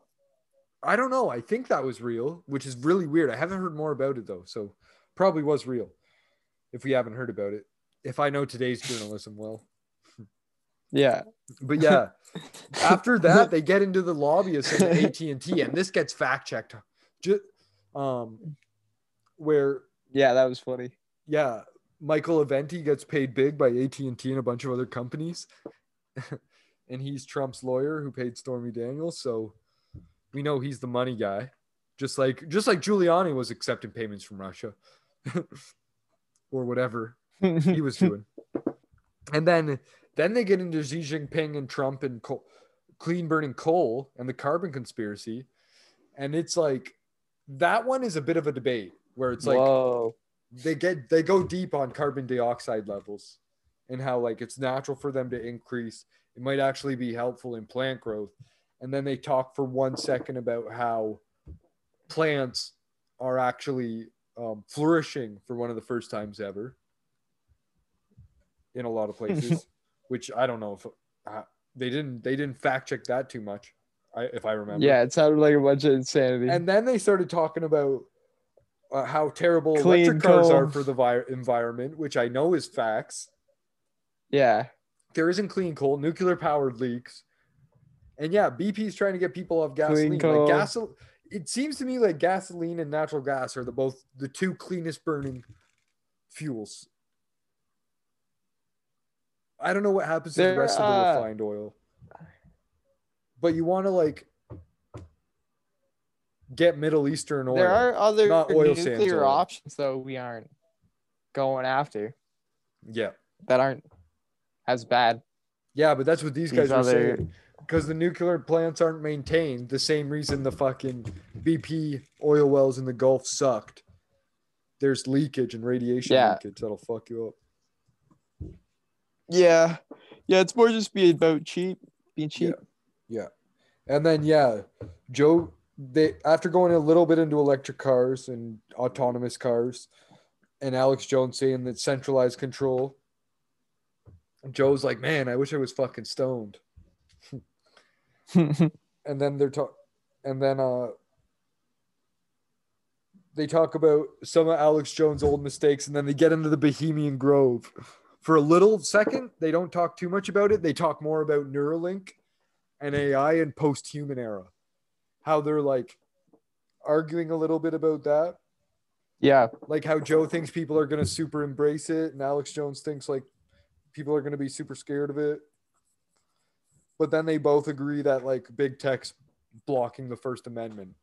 I don't know. I think that was real, which is really weird. I haven't heard more about it though, so probably was real. If we haven't heard about it, if I know today's journalism well. Yeah. But yeah, after that they get into the lobbyists and AT and T, and this gets fact checked. Just, um, where Yeah, that was funny. yeah, Michael Avenatti gets paid big by AT and T and a bunch of other companies, and he's Trump's lawyer who paid Stormy Daniels. So we know he's the money guy, just like just like Giuliani was accepting payments from Russia, or whatever he was doing. And then then they get into Xi Jinping and Trump and coal, clean burning coal and the carbon conspiracy, and it's like that one is a bit of a debate where it's like Whoa. they get they go deep on carbon dioxide levels and how like it's natural for them to increase. It might actually be helpful in plant growth, and then they talk for one second about how plants are actually um, flourishing for one of the first times ever in a lot of places, which I don't know if uh, they didn't they didn't fact check that too much, I, if I remember. Yeah, it sounded like a bunch of insanity. And then they started talking about uh, how terrible Clean electric cars coal. are for the vi- environment, which I know is facts. yeah. There isn't clean coal, nuclear powered leaks. And yeah, BP is trying to get people off gasoline. Like gasol- it seems to me like gasoline and natural gas are the both the two cleanest burning fuels. I don't know what happens to the rest of the uh, refined oil. But you want to like get Middle Eastern oil. There are other not oil sands nuclear options though we aren't going after yeah. that aren't as bad. Yeah, but that's what these These guys are other- saying. Because the nuclear plants aren't maintained, the same reason the fucking BP oil wells in the Gulf sucked. There's leakage and radiation Yeah. leakage that'll fuck you up. Yeah. Yeah, it's more just being about cheap, being cheap. Yeah. And then yeah, Joe they after going a little bit into electric cars and autonomous cars and Alex Jones saying that centralized control. Joe's like, man, I wish I was fucking stoned. and then they're talk and then uh they talk about some of Alex Jones' old mistakes and then they get into the Bohemian Grove. For a little second, they don't talk too much about it. They talk more about Neuralink and AI and post-human era. How they're like arguing a little bit about that. yeah. Like how Joe thinks people are gonna super embrace it, and Alex Jones thinks like people are gonna be super scared of it. But then they both agree that like big tech's blocking the First Amendment,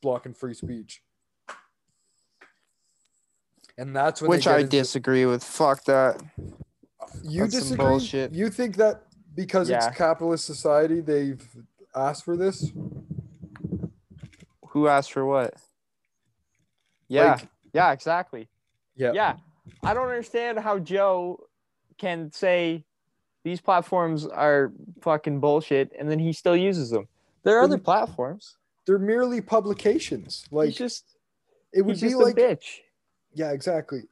blocking free speech. And that's when Which I into- disagree with. Fuck that. You That's some disagree? bullshit. You think that because Yeah. it's capitalist society, they've asked for this? Who asked for what? Yeah. Like- yeah, exactly. Yeah. Yeah. I don't understand how Joe can say these platforms are fucking bullshit, and then he still uses them. There are other platforms. They're merely publications. Like he's just it would be like bitch. yeah, exactly.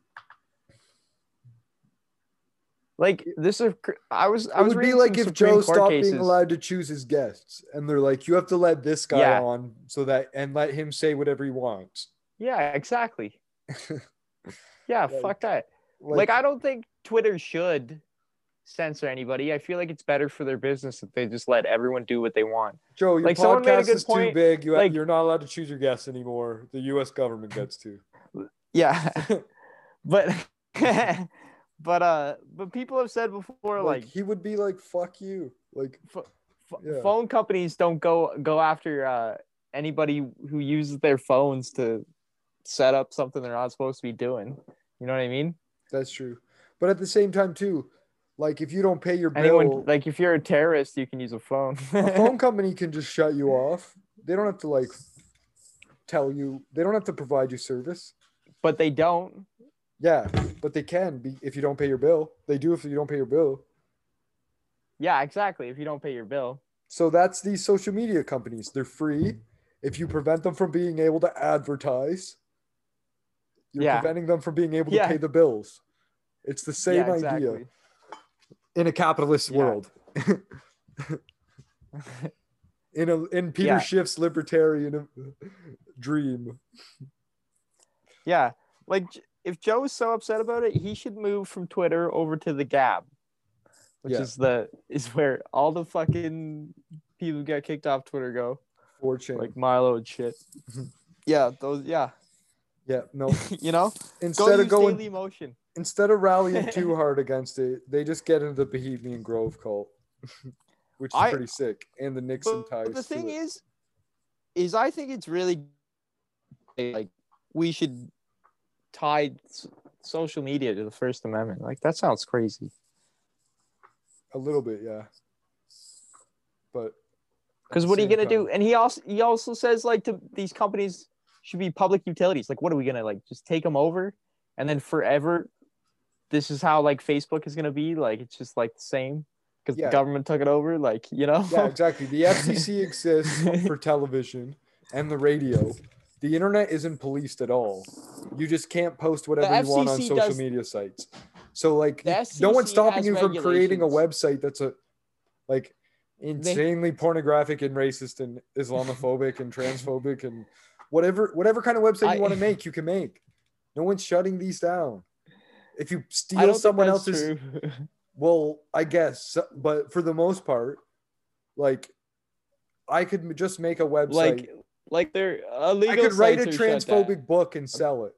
Like this is I was I it was would be like if Supreme Joe Court stopped cases. being allowed to choose his guests, and they're like, you have to let this guy Yeah. on so that and let him say whatever he wants. Yeah, exactly. Yeah, Like- fuck that. Like, I don't think Twitter should censor anybody. I feel like it's better for their business if they just let everyone do what they want. Joe, your like, someone made a podcast good is point, too big. You like- you're not allowed to choose your guests anymore. The U.S. government gets to. Yeah, but but uh but people have said before like, like, he would be like, "Fuck you." Like ph- yeah. phone companies don't go go after uh anybody who uses their phones to set up something they're not supposed to be doing. You know what I mean? That's true. But at the same time, too, like if you don't pay your bill, Anyone like if you're a terrorist, you can use a phone. a phone company can just shut you off. They don't have to like tell you. They don't have to provide you service. but they don't. Yeah, but they can be if you don't pay your bill. They do if you don't pay your bill. Yeah, exactly. If you don't pay your bill. So that's these social media companies. They're free. If you prevent them from being able to advertise, you're Yeah. preventing them from being able to Yeah. pay the bills. It's the same yeah, idea in a capitalist world. in a in Peter. Schiff's libertarian dream. Yeah, like if Joe is so upset about it, he should move from Twitter over to the Gab, which is the is where all the fucking people who got kicked off Twitter go, Fortune. like Milo and shit. yeah, those. Yeah, yeah, no. you know, Instead use of going Daily Motion. instead of rallying too hard against it, they just get into the Bohemian Grove cult, which is I- pretty sick. And the Nixon ties. but the thing is, is I think it's really like we should tie social media to the First Amendment. Like that sounds crazy. a little bit, yeah. But Because what are you gonna time- do? And he also he also says like to these companies should be public utilities. Like, what are we gonna like just take them over, and then forever? This is how like Facebook is gonna be. Like it's just like the same because Yeah. the government took it over. Like you know. Yeah, exactly. The FCC exists for television and the radio. The internet isn't policed at all. You just can't post whatever you want on social does- media sites. So like no one's stopping you from creating a website that's a like insanely pornographic and racist and Islamophobic and transphobic and whatever whatever kind of website I- you want to make, you can make. No one's shutting these down. If you steal someone else's well, I guess, but for the most part, like I could just make a website. like like they're illegal. I could write a sites are shut down. transphobic book and sell it,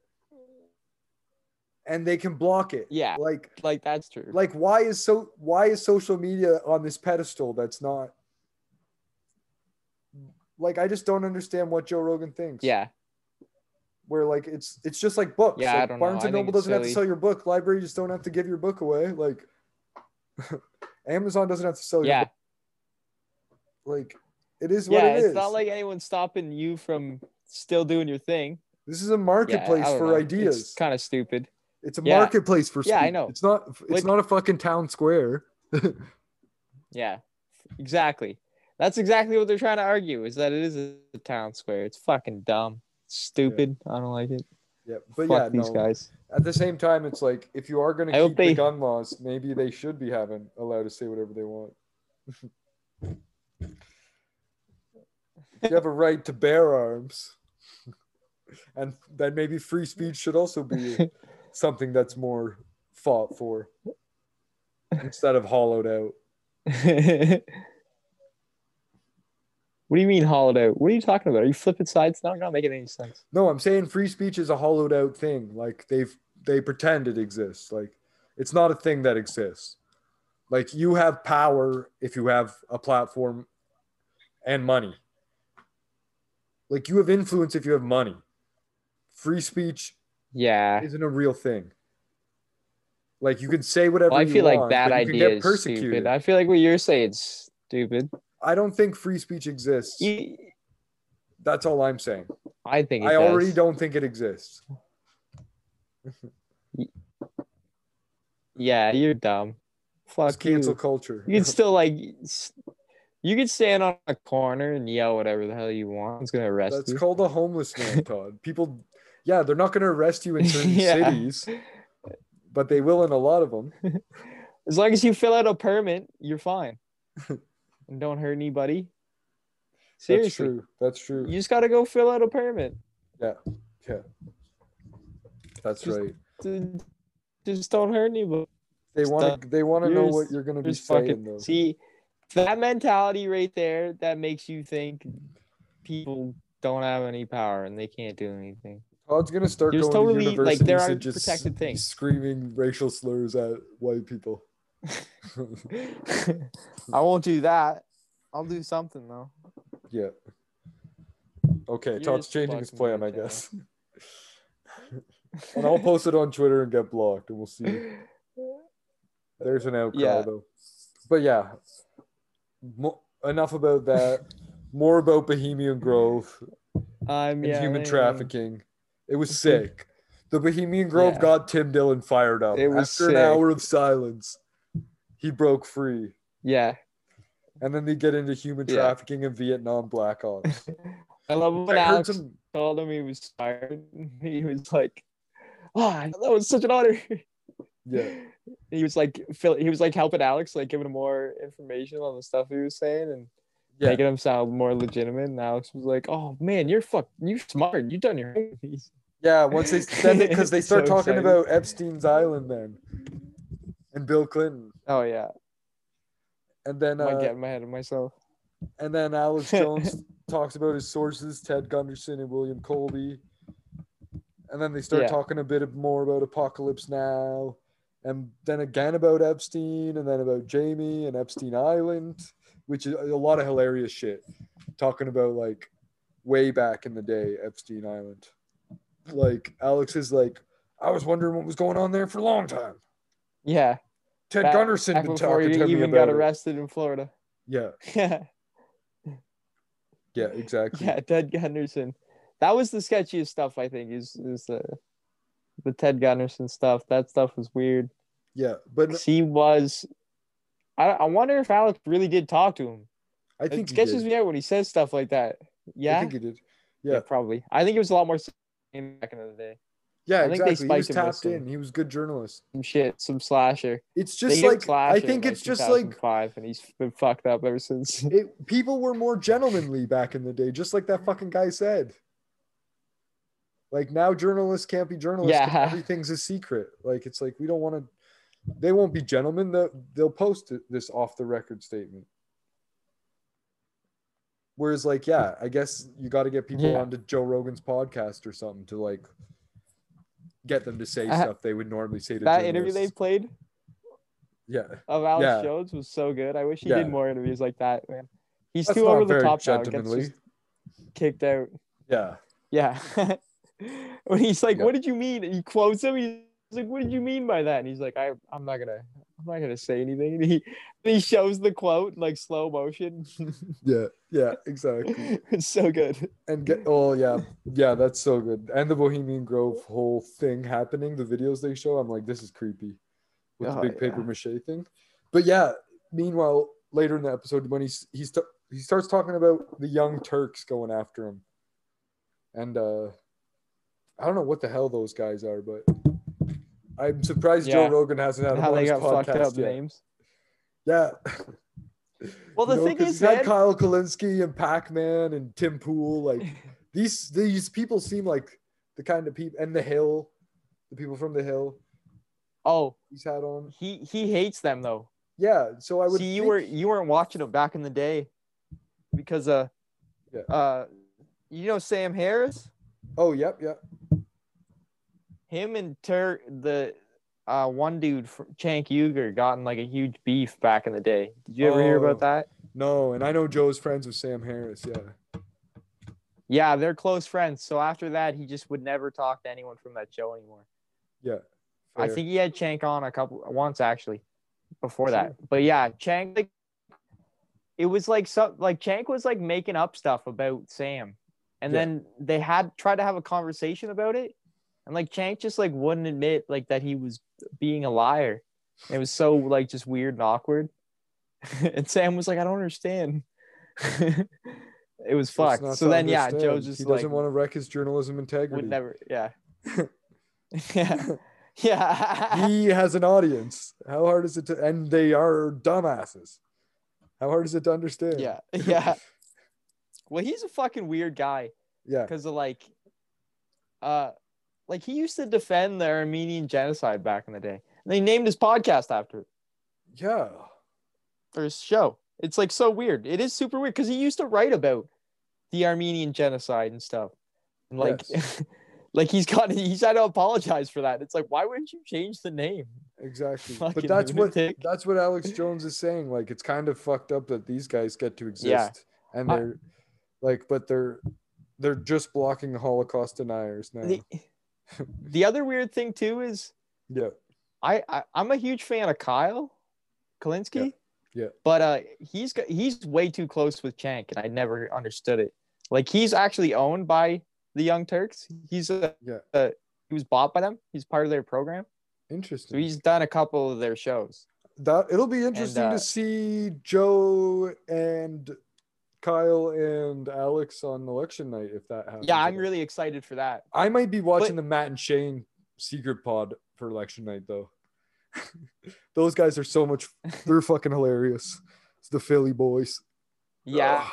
and they can block it. Yeah. Like, Like that's true. like why is so why is social media on this pedestal that's not? Like, I just don't understand what Joe Rogan thinks. yeah. Where like it's it's just like books. Yeah, I don't. Barnes I and Noble doesn't have to sell your book. Library just don't have to give your book away. Like, Amazon doesn't have to sell your Yeah. book. Like, it is what Yeah. it It's not like anyone's stopping you from still doing your thing. this is a marketplace don't for know. ideas. It's kind of stupid. It's a Yeah. marketplace for Yeah, I know. It's not it's Like- not a fucking town square. Yeah, exactly. That's exactly what they're trying to argue is that it is a town square. It's fucking dumb, stupid. I don't like it. yeah, but Fuck yeah, these no. guys. At the same time, it's like if you are going to keep they- the gun laws, maybe they should be having allowed to say whatever they want. you have a right to bear arms, and then maybe free speech should also be something that's more fought for instead of hollowed out. What do you mean hollowed out? What are you talking about? Are you flipping sides now? You're not making any sense. No, I'm saying free speech is a hollowed out thing. Like they've they pretend it exists. Like it's not a thing that exists. Like you have power if you have a platform and money. Like you have influence if you have money. Free speech Yeah. isn't a real thing. Like you can say whatever Well, I you feel like want, that but you can idea is persecuted. stupid. I feel like what you're saying is stupid. I don't think free speech exists. You, That's all I'm saying. I think it I already don't think it exists. Yeah, you're dumb. Fuck It's cancel you. culture. You can still like, you could stand on a corner and yell whatever the hell you want. It's gonna arrest you. That's you. called a homeless man, Todd. People, yeah, they're not going to arrest you in certain Yeah. cities, but they will in a lot of them. As long as you fill out a permit, you're fine, and don't hurt anybody. That's true. That's true. you just gotta go fill out a permit. Yeah, Yeah. that's Just- right. Just don't hurt anybody. They want to. They want to know what you're going to be saying, fucking though. see that mentality right there. That makes you think people don't have any power and they can't do anything. Todd's going to start There's going totally- to like, there are and just protected things. screaming racial slurs at white people. I won't do that. I'll do something though. yeah. Okay, You're Todd's changing his plan, I guess. and I'll post it on Twitter and get blocked, and we'll see. There's an outcry Yeah. though. But yeah, mo- enough about that. More about Bohemian Grove I'm and yeah, human man. trafficking. It was sick. The Bohemian Grove Yeah. got Tim Dillon fired up. It was After an hour of silence, he broke free. Yeah, And then they get into human Yeah. trafficking and Vietnam Black Ops. I love when I heard Alex some. told him he was fired. He was like, "Oh, that was such an honor." Yeah, he was like he was like helping Alex, like giving him more information on the stuff he was saying and yeah, making him sound more legitimate. And Alex was like, "Oh man, you're fuck, you're smart. You done your homework." yeah. Once they because they start So talking about Epstein's Island then, and Bill Clinton, Oh yeah, and then I'm uh, getting ahead of myself. and then Alex Jones talks about his sources, Ted Gunderson and William Colby, and then they start Yeah. talking a bit more about Apocalypse Now, and then again about Epstein, and then about Jamie and Epstein Island, which is a lot of hilarious shit, talking about like way back in the day Epstein Island. Like Alex is like, I was wondering what was going on there for a long time. Yeah, Ted back- Gunderson back been before talking he to me even about got it. arrested in Florida. Yeah, Yeah, yeah, exactly. yeah, Ted Gunderson. That was the sketchiest stuff. I think is is the the Ted Gunderson stuff. That stuff was weird. Yeah, but he was. I, I wonder if Alex really did talk to him. I think he sketches me out when he says stuff like that. Yeah, I think he did. yeah, yeah. probably. I think it was a lot more back in the day. Yeah, I think they exactly. He was tapped some- in. He was good journalist. Some shit, some slasher. It's just gave like Slasher I in, think like, it's just like five, and he's been fucked up ever since. it, people were more gentlemanly back in the day, just like that fucking guy said. Like now, journalists can't be journalists. Yeah. everything's a secret. Like it's like we don't want to. They won't be gentlemen. They'll, they'll post this off the record statement. Whereas, like, yeah, I guess you got to get people Yeah. onto Joe Rogan's podcast or something to like get them to say stuff they would normally say to that interview they played Yeah, of Alex Yeah. Jones was so good. I wish he Yeah. did more interviews like that, man. He's that's too over the top now. Gets just kicked out. Yeah, Yeah. when he's like, Yeah. "What did you mean?" And he quotes him. He's like, "What did you mean by that?" And he's like, "I, I'm not gonna, I'm not gonna say anything." And he, he shows the quote like slow motion. yeah, yeah, exactly. it's so good. and get oh yeah yeah that's so good and the bohemian grove whole thing happening the videos they show i'm like this is creepy with Oh, the big yeah. paper mache thing but yeah meanwhile later in the episode when he's he's he starts talking about the young turks going after him and uh i don't know what the hell those guys are but i'm surprised Yeah. joe rogan hasn't had How they got fucked podcast up yet. names. yeah Well, the You know, thing is, had man- Kyle Kulinski and Pakman and Tim Pool. Like these these people seem like the kind of people and the Hill, the people from the Hill oh, he's had on. he he hates them though. Yeah, so I would See, you think- were you weren't watching him back in the day because uh, Yeah. uh, you know Sam Harris. Oh, yep, yep. Him and Tur the uh one dude from Cenk Uygur got in like a huge beef back in the day. Did you ever hear Oh. about that? No, and I know Joe's friends with Sam Harris. Yeah, Yeah, they're close friends. So after that, he just would never talk to anyone from that show anymore. yeah. I think he had Cenk on a couple once actually before that. But yeah, Cenk like it was like so like Cenk was like making up stuff about Sam. And Yeah. then they had tried to have a conversation about it. And like Cenk just like wouldn't admit like that he was being a liar. It was so like just weird and awkward. and Sam was like, I don't understand. it was fucked. So then yeah. Joe just he doesn't want to wreck his journalism integrity. would never yeah. yeah. Yeah. he has an audience. How hard is it to? And they are dumbasses. How hard is it to understand? yeah. Yeah. Well, he's a fucking weird guy. yeah. because of like uh like he used to defend the armenian genocide back in the day and they named his podcast after it Yeah. or his show it's like so weird it is super weird because he used to write about the armenian genocide and stuff and like like he's got he's had to apologize for that it's like why wouldn't you change the name Exactly. Fucking but that's lunatic. what that's what Alex Jones is saying. Like it's kind of fucked up that these guys get to exist. Yeah. And they're like, but they're they're just blocking Holocaust deniers now. the, the other weird thing too is yeah. I, I I'm a huge fan of Kyle Kulinski. Yeah, yeah. But uh he's got he's way too close with Cenk and I never understood it. Like he's actually owned by the Young Turks. He's a Yeah. uh, he was bought by them. He's part of their program. So Interesting. he's done a couple of their shows. that it'll be interesting uh, to see Joe and Kyle and Alex on election night if that happens. Yeah, I'm really excited for that. I might be watching but- the Matt and Shane secret pod for election night though. Those guys are so much they're fucking hilarious. It's the Philly boys. Yeah.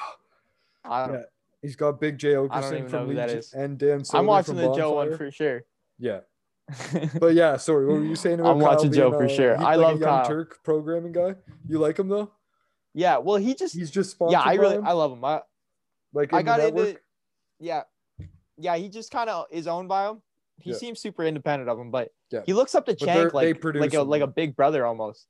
I don't, Yeah. He's got Big Jay I don't Oakerson from Legion and Dan Soder I'm watching the Joe one for sure. Yeah. But yeah, sorry, what were you saying about I'm Kyle watching Joe for uh, sure. I like love a Young Kyle. Turk programming guy. You like him though? Yeah, well he just He's just sponsored yeah, I really? I love him. I, like I got into yeah. Yeah, he just kind of is owned by him. He Yeah. seems super independent of him, but Yeah. he looks up to Cenk like like a him. like a big brother almost.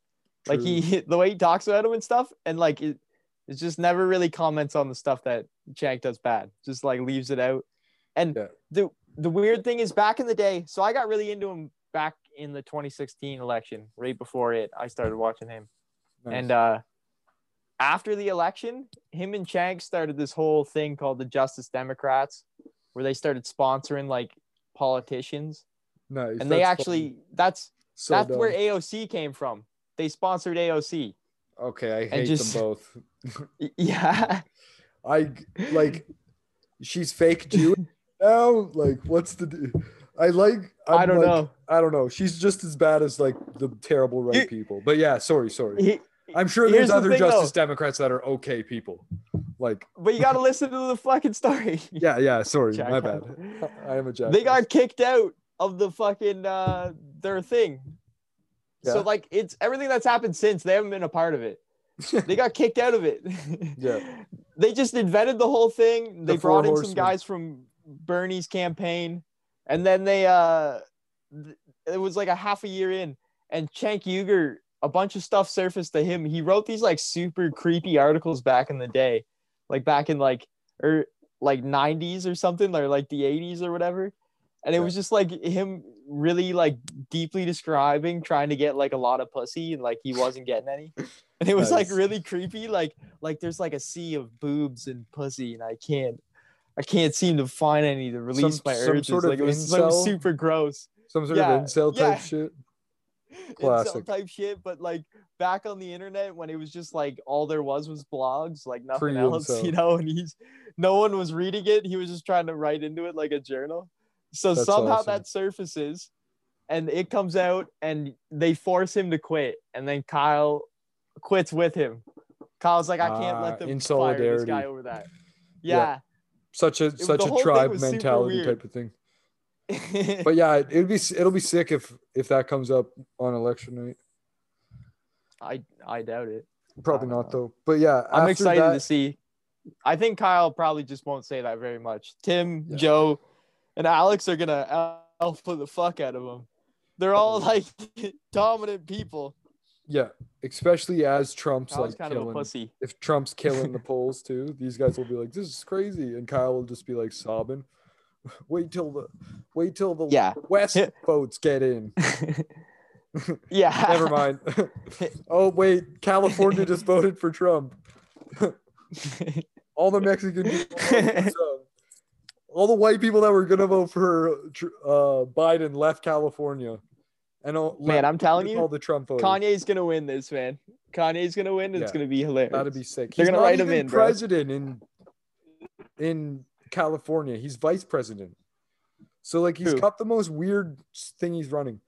Like he the way he talks about him and stuff, and like it, it just never really comments on the stuff that Cenk does bad. Just like leaves it out. And Yeah. the the weird thing is back in the day, so I got really into him back in the 2016 election, right before it. I started watching him. Nice. And uh after the election, him and Cenk started this whole thing called the Justice Democrats, where they started sponsoring like politicians. nice. And they actually funny. that's So that's where. AOC came from. They sponsored AOC. Okay, I hate just- them both. Yeah. I like she's fake Jewish now. Like, what's the? I like. I'm I don't like- know. I don't know. She's just as bad as like the terrible right people. But yeah, sorry, sorry. He- I'm sure there's the other thing, Justice Democrats that are okay people. Like, but you got to listen to the fucking story. yeah, yeah. Sorry, my bad. I am a jackass. They got kicked out of the fucking uh their thing. Yeah. So like it's everything that's happened since they haven't been a part of it. They got kicked out of it. Yeah. They just invented the whole thing. They The brought in some guys from Bernie's campaign, and then they uh, it was like a half a year in, and Cenk Uygur, a bunch of stuff surfaced to him. He wrote these like super creepy articles back in the day, like back in like or like 90s or something, or like the 80s or whatever. And it was just like him really like deeply describing trying to get like a lot of pussy and like he wasn't getting any. And it was like really creepy. Like like there's like a sea of boobs and pussy and I can't I can't seem to find any to release Some- my some urges. sort of like it was incel? super gross. some sort Yeah, of incel type yeah. shit. Classic. type shit, but like back on the internet when it was just like all there was was blogs, like nothing Free else, incel. you know, and he's no one was reading it. He was just trying to write into it like a journal. So That's somehow awesome. that surfaces and it comes out and they force him to quit. And then Kyle quits with him. Kyle's like, I can't Ah, let them in fire this guy solidarity. over that. Yeah. Yeah. Such a such a tribe mentality type of thing. But yeah, it- it'll be it'll be sick if if that comes up on election night. I I doubt it. Probably don't know. though. But yeah, I'm excited that, to see. I think Kyle probably just won't say that very much. Tim, Yeah. Joe, and Alex are gonna alpha the fuck out of him. They're all like dominant people. Yeah, especially as Trump's Kyle's like kind of a killing. pussy. If Trump's killing the polls too, these guys will be like, "This is crazy," and Kyle will just be like sobbing. Wait till the wait till the Yeah. West votes get in. yeah. Never mind. oh wait, California just voted for Trump. All the Mexican people voted for Trump. All the white people that were gonna vote for uh, Biden left California, And I'll Man, I'm telling you, all the Trump voters. Kanye's gonna win this, man. Kanye's gonna win. It's Yeah. gonna be hilarious. That'd be sick. They're He's gonna write him in, bro. president in in California. He's vice president. So like he's Who? got the most weird thing he's running.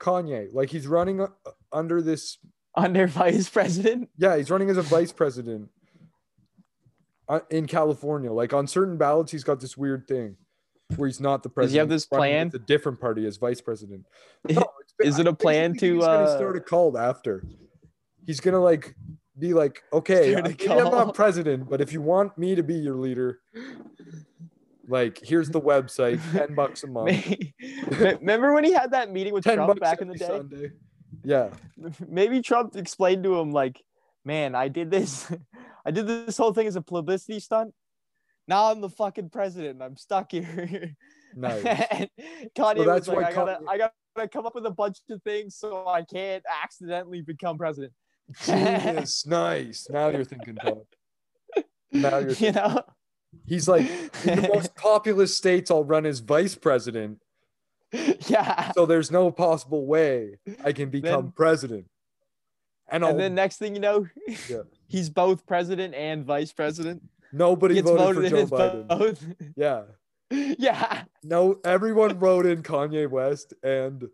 Kanye, like he's running uh, under this. under vice president. Yeah, he's running as a vice president uh, in California. Like on certain ballots, he's got this weird thing where he's not the president. Does he have this plan? a different party as vice president. Is No, it's- it a plan to, He's gonna uh, start a cult after. He's gonna like be like, okay, Start a maybe I'm not president, but if you want me to be your leader, like here's the website, ten bucks a month, Remember when he had that meeting with Trump back in the day? Sunday. Yeah, Maybe Trump explained to him like, "Man, I did this. I did this whole thing as a publicity stunt. Now I'm the fucking president. and I'm stuck here." nice. and Kanye that's was like, why I gotta, Kanye- I gotta come up with a bunch of things so I can't accidentally become president. Genius, nice. Now you're thinking, Todd. Now you're. you Thinking. know? He's like in the most populous states. I'll run as vice president, yeah. so there's no possible way I can become Then- president. And, I'll, And then next thing you know, Yeah. he's both president and vice president. nobody voted, voted for Joe Biden. both. Yeah. yeah. No, everyone wrote in Kanye West and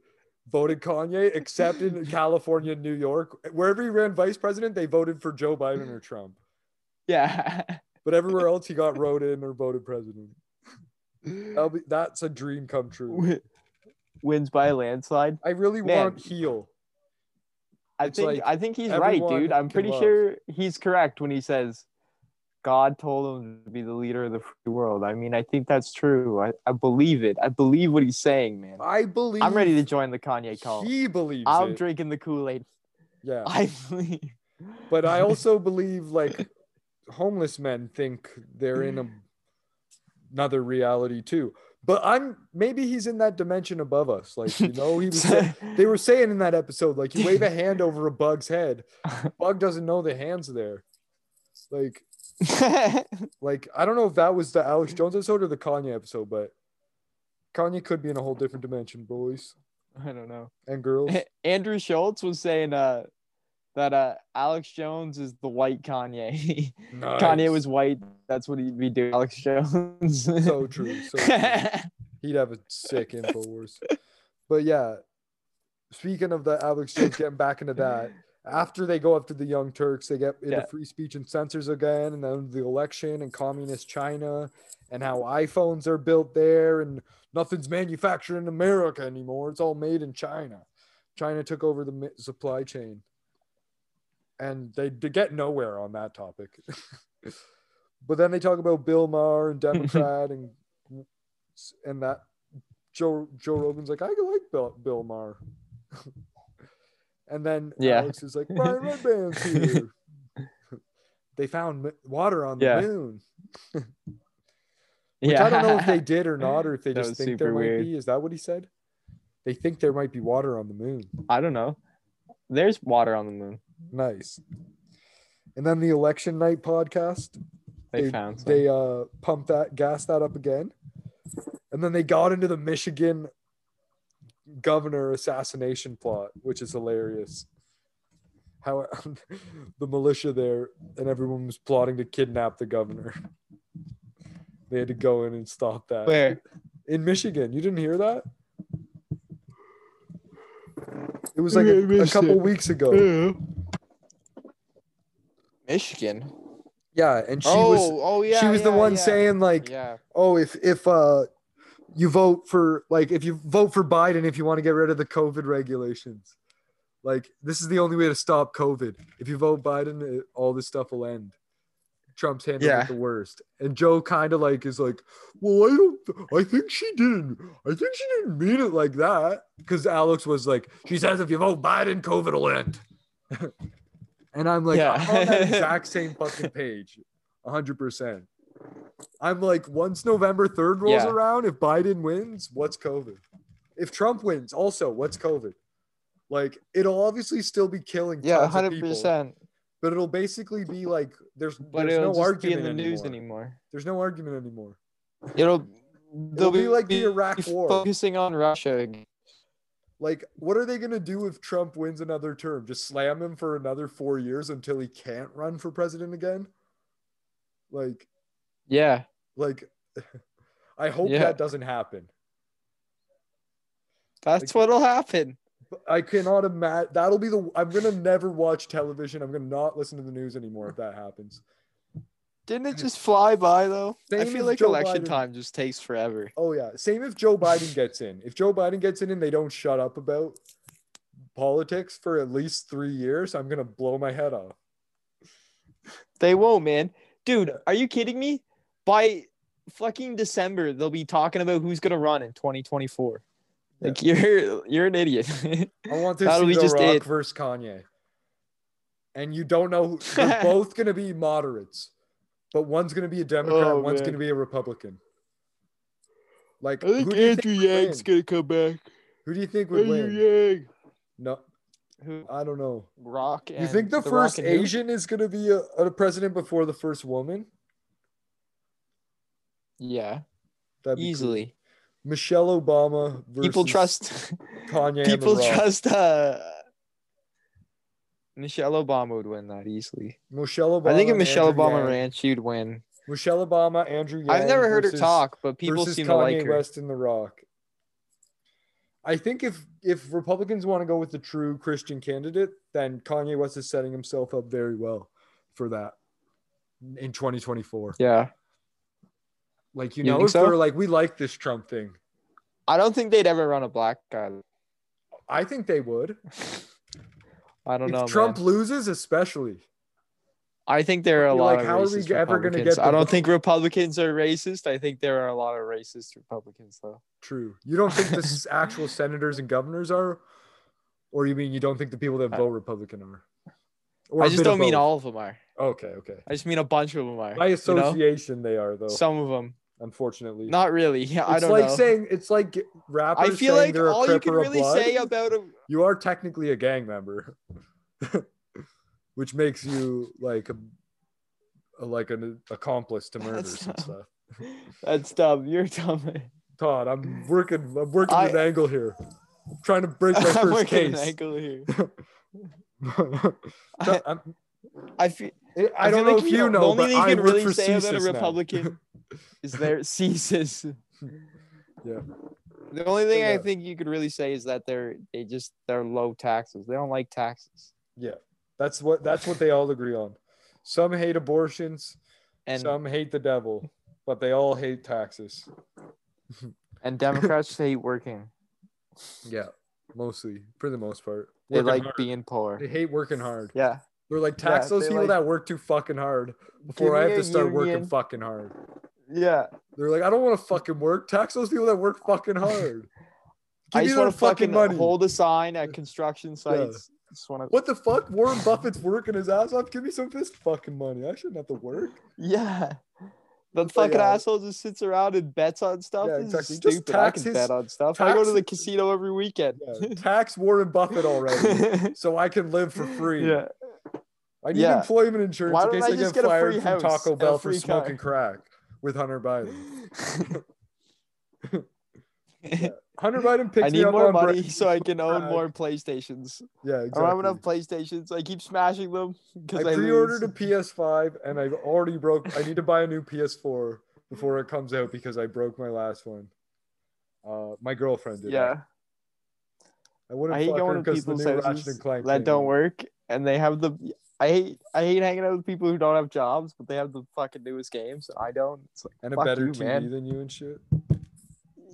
voted Kanye, except in California and New York. Wherever he ran vice president, they voted for Joe Biden or Trump. Yeah. But everywhere else, he got wrote in or voted president. That'll be, that's a dream come true. Wins by a landslide. I really Man. want heel. I It's think like I think he's right, dude. I'm pretty love. sure he's correct when he says God told him to be the leader of the free world. I mean, I think that's true. I, I believe it. I believe what he's saying, man. I believe. I'm ready to join the Kanye cult. He believes I'm it. drinking the Kool-Aid. yeah, I believe. but I also believe like homeless men think they're in a, another reality too. But I'm maybe he's in that dimension above us. Like you know, he was. say- they were saying in that episode, like you wave a hand over a bug's head, bug doesn't know the hand's there. Like, like I don't know if that was the Alex Jones episode or the Kanye episode, but Kanye could be in a whole different dimension, boys I don't know. and girls. Andrew Schulz was saying uh that uh Alex Jones is the white Kanye. Kanye was white. That's what he'd be doing. Alex Jones. so true. So true. he'd have a sick infowars. But yeah, speaking of the Alex Jones, getting back into that, after they go after the Young Turks, they get into Yeah. free speech and censors again, and then the election and communist China, and how iPhones are built there, and nothing's manufactured in America anymore. It's all made in China. China took over the supply chain, and they, they get nowhere on that topic. but then they talk about Bill Maher and Democrat and and that Joe Joe Rogan's like, I like Bill, Bill Maher. and then Yeah. Alex is like, Brian Redban's here. they found water on the Yeah. moon. Which I don't know if they did or not, or if they That just think there might weird. be. Is that what he said? They think there might be water on the moon. I don't know. There's water on the moon. Nice. And then the election night podcast, They, they, found some. they uh pumped that gas that up again and then they got into the michigan governor assassination plot which is hilarious how the militia there and everyone was plotting to kidnap the governor they had to go in and stop that Where? in michigan you didn't hear that it was like Yeah, I a, a missed couple weeks ago Michigan. yeah and she oh, was oh yeah. she was the one yeah. saying like Yeah. oh if if uh you vote for like if you vote for Biden if you want to get rid of the COVID regulations. Like this is the only way to stop COVID. If you vote Biden, it, all this stuff will end. Trump's handling Yeah. it the worst. And Joe kind of like is like, well, I don't. I think she didn't. I think she didn't mean it like that. Because Alex was like, she says if you vote Biden, COVID will end. and I'm like, Yeah. I'm on that exact same fucking page, hundred percent. I'm like, once November 3rd rolls Yeah. around, if Biden wins, what's COVID? If Trump wins, also, what's COVID? Like, it'll obviously still be killing Yeah, tons of hundred people, but it'll basically be like there's But there's it'll no be in argument the news anymore. anymore. There's no argument anymore. It'll. They'll be like the Iraq War. Focusing on Russia. again. Like, what are they gonna do if Trump wins another term? Just slam him for another four years until he can't run for president again? Like, Yeah. like, I hope Yeah. that doesn't happen. That's Like- what'll happen. I cannot imagine. That'll be the. I'm gonna never watch television. I'm gonna not listen to the news anymore if that happens. Didn't it just fly by though? I feel like Joe election Biden. time just takes forever. Oh yeah. Same if Joe Biden gets in. If Joe Biden gets in and they don't shut up about politics for at least three years, I'm gonna blow my head off. They won't, man. Dude, are you kidding me? By fucking December, they'll be talking about who's gonna run in 2024. Like you're you're an idiot. I want to That'll see be The just Rock it. versus Kanye. And you don't know. Who, they're both gonna be moderates, but one's gonna be a Democrat, Oh, one's man. gonna be a Republican. Like, I think who Andrew think Yang's gonna come back. Who do you think would Andrew win? Yang. No, Who I don't know. Rock You think the, Rock first? Asian is going to be a, a president before the first woman? Yeah, That'd be cool. easily. Michelle Obama versus People trust Kanye. people trust uh Michelle Obama would win that easily. Michelle Obama. I think if Michelle Andrew Obama Yang. ran, she'd win. Michelle Obama, Andrew Yang. I've never heard her talk, but people versus seem Kanye to like her. West and The Rock. I think if if Republicans want to go with the true Christian candidate, then Kanye West is setting himself up very well for that in 2024. Yeah. Like you, You know, if so? they're like we like this Trump thing, I don't think they'd ever run a black guy. I think they would. I don't if know. Trump man. loses, especially. I think there are a lot like, of how are we ever gonna get I don't vote? think Republicans are racist. I think there are a lot of racist Republicans though. True. You don't think the actual senators and governors are, or you mean you don't think the people that vote Republican are? Or I just don't mean all of them are. Okay, okay. I just mean a bunch of them are. By you know? association, they are though. Some of them. Unfortunately, Not really. Yeah, I it's don't like know. saying it's like rappers. I feel like all you can really say about a you are technically a gang member, which makes you like a, a like an accomplice to murders and stuff. that's dumb. You're dumb. Todd, I'm working. I'm working I- an angle here. I'm trying to break my first I'm working an angle here. I, I'm- I feel I don't know like if you know, the only but thing you I can really say about a. Republican is there ceases. Yeah. The only thing I think you could really say is that they're they just they're low taxes. They don't like taxes. Yeah, that's what that's what they all agree on. Some hate abortions, And some hate the devil, but they all hate taxes. and Democrats hate working. Yeah, mostly for the most part. They Working like hard. being poor. They hate working hard. Yeah. They're like tax Yeah, those people like- that work too fucking hard before I have to start working fucking hard. Yeah. They're like, I don't want to fucking work. Tax those people that work fucking hard. Give I just want to fucking money. hold a sign at construction sites. Just want to What the fuck? Warren Buffett's working his ass off. Give me some of his fucking money. I shouldn't have to work. Yeah. The fucking yeah. asshole just sits around and bets on stuff. Yeah, exactly. Just stupid. I tax can his- bet on stuff. I go to the casino every weekend. Yeah, tax Warren Buffett already, so I can live for free. yeah. I need Yeah. employment insurance Why in case I I, just get, fired free from house Taco Bell for free car? smoking crack with Hunter Biden. Hunter Biden picks I need more on money break- so I can own more PlayStations. Yeah, exactly. I don't have enough PlayStations. I keep smashing them I because I, pre-ordered a. PS5 and I've already broke. I need to buy a new PS4 before it comes out because I broke my last one. Uh, my girlfriend did. Yeah. I wouldn't I hate fuck going to because the people's new Ratchet houses that don't work, and they have the. I hate I hate hanging out with people who don't have jobs, but they have the fucking newest games. I don't. It's like, and a better you, TV man. than you and shit.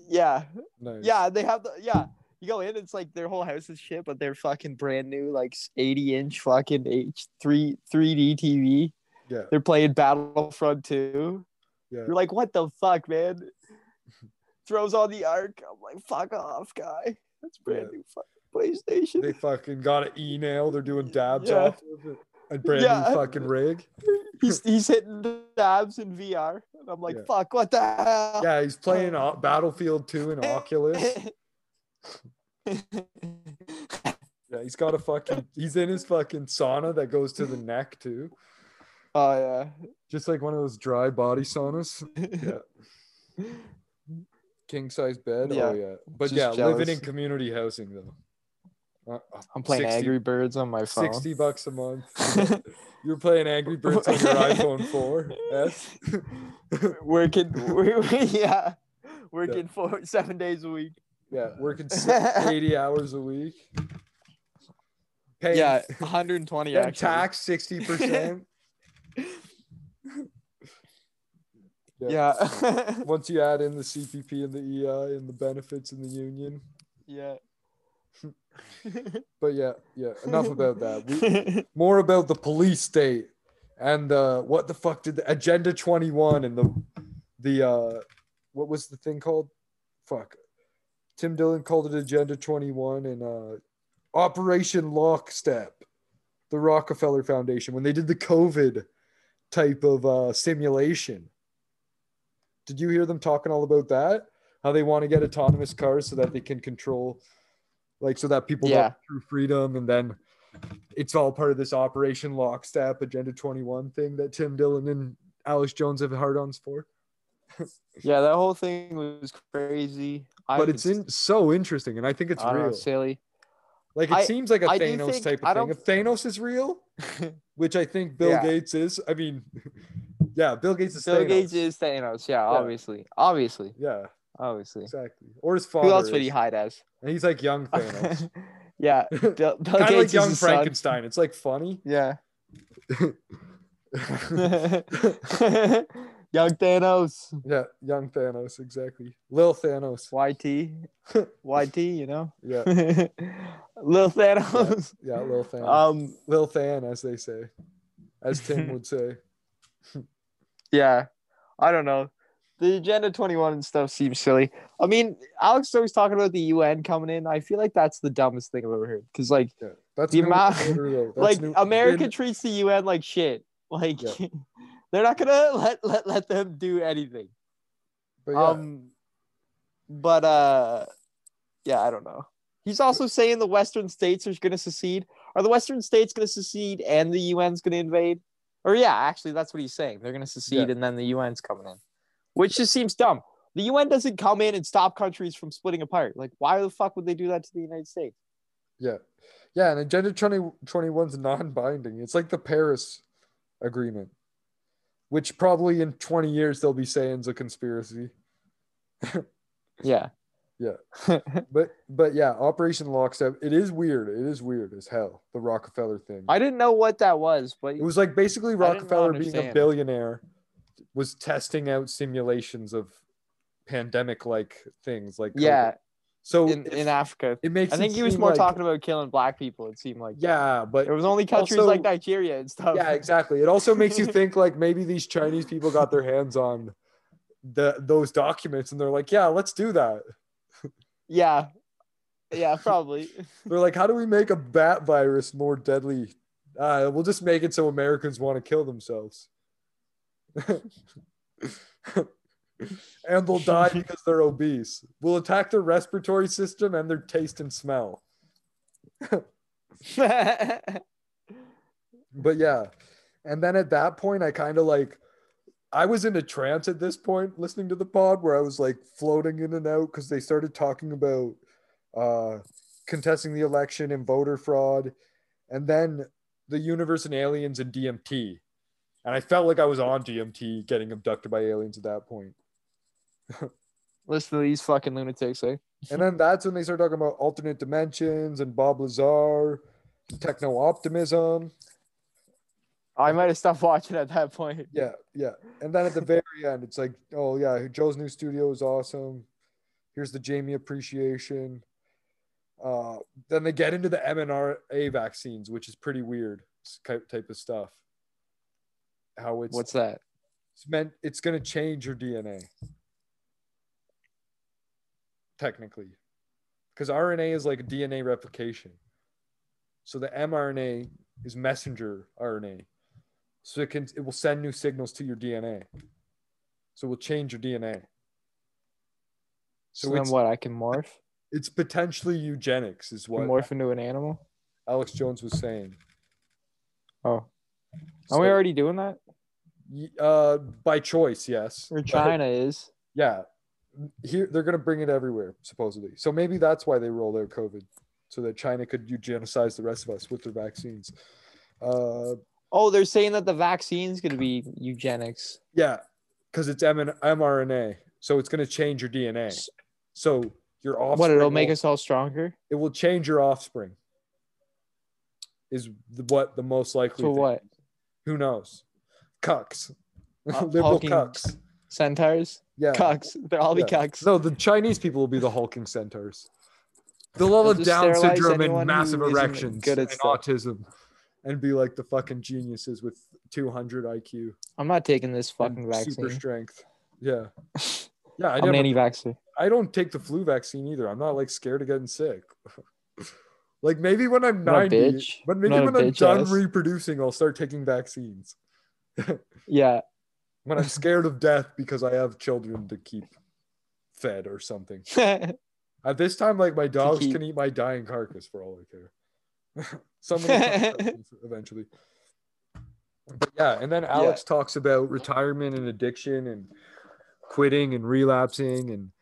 yeah, Nice. yeah, they have the yeah. You go in, it's like their whole house is shit, but they're fucking brand new, like eighty inch fucking H three three D TV. Yeah. They're playing Battlefront 2. Yeah. You're like, what the fuck, man? Throws on the arc. I'm like, fuck off, guy. That's brand Yeah. new fucking PlayStation. They fucking got an email. They're doing dabs Yeah. off of it. A brand Yeah. new fucking rig. he's he's hitting dabs in VR. And I'm like, Yeah. fuck, what the hell? Yeah, he's playing Battlefield 2 in Oculus. Yeah, he's got a fucking. He's in his fucking sauna that goes to the neck too, oh yeah. just like one of those dry body saunas. Yeah. king size bed. Oh, yeah. Oh yeah, but Just yeah, living in community housing though. Uh, I'm playing 60 Angry Birds on my phone. 60 bucks a month. You're playing Angry Birds on your iPhone 4. Yes. working, we- we- yeah, working four seven days a week. Yeah, working 80 hours a week. Paying, Yeah, 120 getting actually. taxed 60%. Yeah, Once you add in the CPP and the EI and the benefits and the union. yeah. But yeah, yeah, enough about that. We, more about the police state and uh, what the fuck did the Agenda 21 and the the uh what was the thing called? Fuck. Tim Dillon called it Agenda 21 and uh Operation Lockstep, the Rockefeller Foundation when they did the COVID type of uh simulation. Did you hear them talking all about that? How they want to get autonomous cars so that they can control like so that people Yeah. true freedom and then it's all part of this Operation Lockstep Agenda 21 thing that Tim Dillon and Alex Jones have hard-ons for. yeah, that whole thing was crazy. I But it's in so interesting and I think it's I don't know, real. silly. Like it I- seems like a I Thanos think- type of thing. If Thanos is real, which I think Bill Yeah. Gates is, I mean, yeah, Bill Gates is Bill Thanos. Gates is Thanos. Yeah, obviously, obviously, Yeah, obviously. exactly. Or his father. Who else would he hide as? And he's like young Thanos. yeah, Bill, Bill kind of like young his son. Frankenstein. It's like funny. Yeah. Young Thanos. yeah, young Thanos, exactly. Lil Thanos. YT. YT, you know? Yeah, Lil Thanos. yeah, Lil Thanos. Um, Lil Than, as they say, as Tim would say. yeah. I don't know. The Agenda 21 and stuff seems silly. I mean, Alex is always talking about the UN coming in. I feel like that's the dumbest thing I've ever heard. Because, like, Yeah, that's The amount- That's like new- America in- treats the UN like shit. Like, Yeah. they're not gonna let, let let them do anything. but yeah, Um, but uh, yeah, I don't know. He's also saying the Western states are going to secede. Are the Western states going to secede and the UN's going to invade? Or yeah, actually, that's what he's saying. They're going to secede and then the UN's coming in, which just seems dumb. The UN doesn't come in and stop countries from splitting apart. Like, why the fuck would they do that to the United States? yeah, yeah. And Agenda 20, 21 is non-binding. It's like the Paris Agreement, which probably in twenty years they'll be saying is a conspiracy. Yeah. Yeah. But but yeah, Operation Lockstep. It is weird. It is weird as hell. The Rockefeller thing. I didn't know what that was, but It was like basically Rockefeller being a billionaire was testing out simulations of pandemic like things like COVID. yeah, So in, if- in Africa. it makes I think he was more like- talking about killing black people. It seemed like Yeah, but it was only countries also- like Nigeria and stuff. yeah, exactly. It also makes you think like maybe these Chinese people got their hands on the those documents and they're like, yeah, let's do that. yeah, yeah, probably. They're like, how do we make a bat virus more deadly? Uh, we'll just make it so Americans want to kill themselves. and they'll die because they're obese. We'll attack their respiratory system and their taste and smell. But yeah. And then at that point, I kind of like, I was in a trance at this point listening to the pod where I was like floating in and out because they started talking about uh, contesting the election and voter fraud. And then the universe and aliens and DMT. And I felt like I was on DMT getting abducted by aliens at that point. Listen to these fucking lunatics, eh? And then that's when they start talking about alternate dimensions and Bob Lazar, techno optimism. I might have stopped watching at that point. Yeah, yeah. And then at the very end, it's like, oh yeah, Joe's new studio is awesome. Here's the Jamie appreciation. Uh, then they get into the mRNA vaccines, which is pretty weird type type of stuff. How it's What's that? it's meant it's going to change your DNA technically because RNA is like DNA replication. So the mRNA is messenger RNA. So it can it will send new signals to your DNA. So it will change your DNA. So, So then what? I can morph? it's potentially eugenics is what morph into an animal? Alex Jones was saying. Oh, So, are we already doing that? Uh by choice, yes. Or But- China is? Yeah. here they're going to bring it everywhere supposedly. So maybe that's why they rolled out COVID, so that China could eugenicize the rest of us with their vaccines. Uh, Oh, they're saying that the vaccine's gonna be eugenics. yeah, because it's M- mRNA, so it's going to change your DNA. So your offspring. What it'll make will- us all stronger. It will change your offspring. Is the, what the most likely? For thing. what? Who knows? Cucks. Uh, Liberal cucks. Centaurs? Yeah. Cucks. They're all be Yeah. cucks. No, the Chinese people will be the hulking centaurs. They'll all have Down syndrome and massive erections and stuff. autism, and be like the fucking geniuses with 200 IQ I'm not taking this fucking super strength. Yeah, yeah. I never, an anti-vaxxer. I don't take the flu vaccine either. I'm not like scared of getting sick. like maybe when I'm Not a 90, but maybe when I'm done ass. reproducing, I'll start taking vaccines. Yeah. when I'm scared of death because I have children to keep fed or something. At this time, like my dogs keep- can eat my dying carcass for all I care. Someone will talk about this eventually. But yeah, and then Alex talks about retirement and addiction and quitting and relapsing. And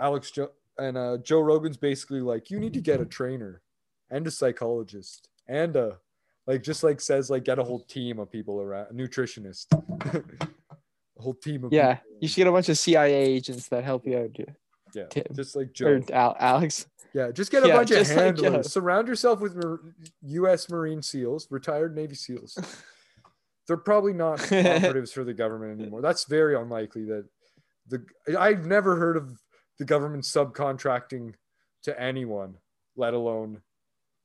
Alex jo- and uh, Joe Rogan's basically like, you need to get a trainer and a psychologist and a like just like says like get a whole team of people around a nutritionist. a whole team of yeah. people. You should get a bunch of CIA agents that help you out. dude. yeah, Tim. just like Joe. Al- Alex. Yeah, just get a Yeah, bunch of just like handlers. Surround yourself with U.S. Marine SEALs, retired Navy SEALs. They're probably not operatives for the government anymore. That's very unlikely. That the I've never heard of the government subcontracting to anyone, let alone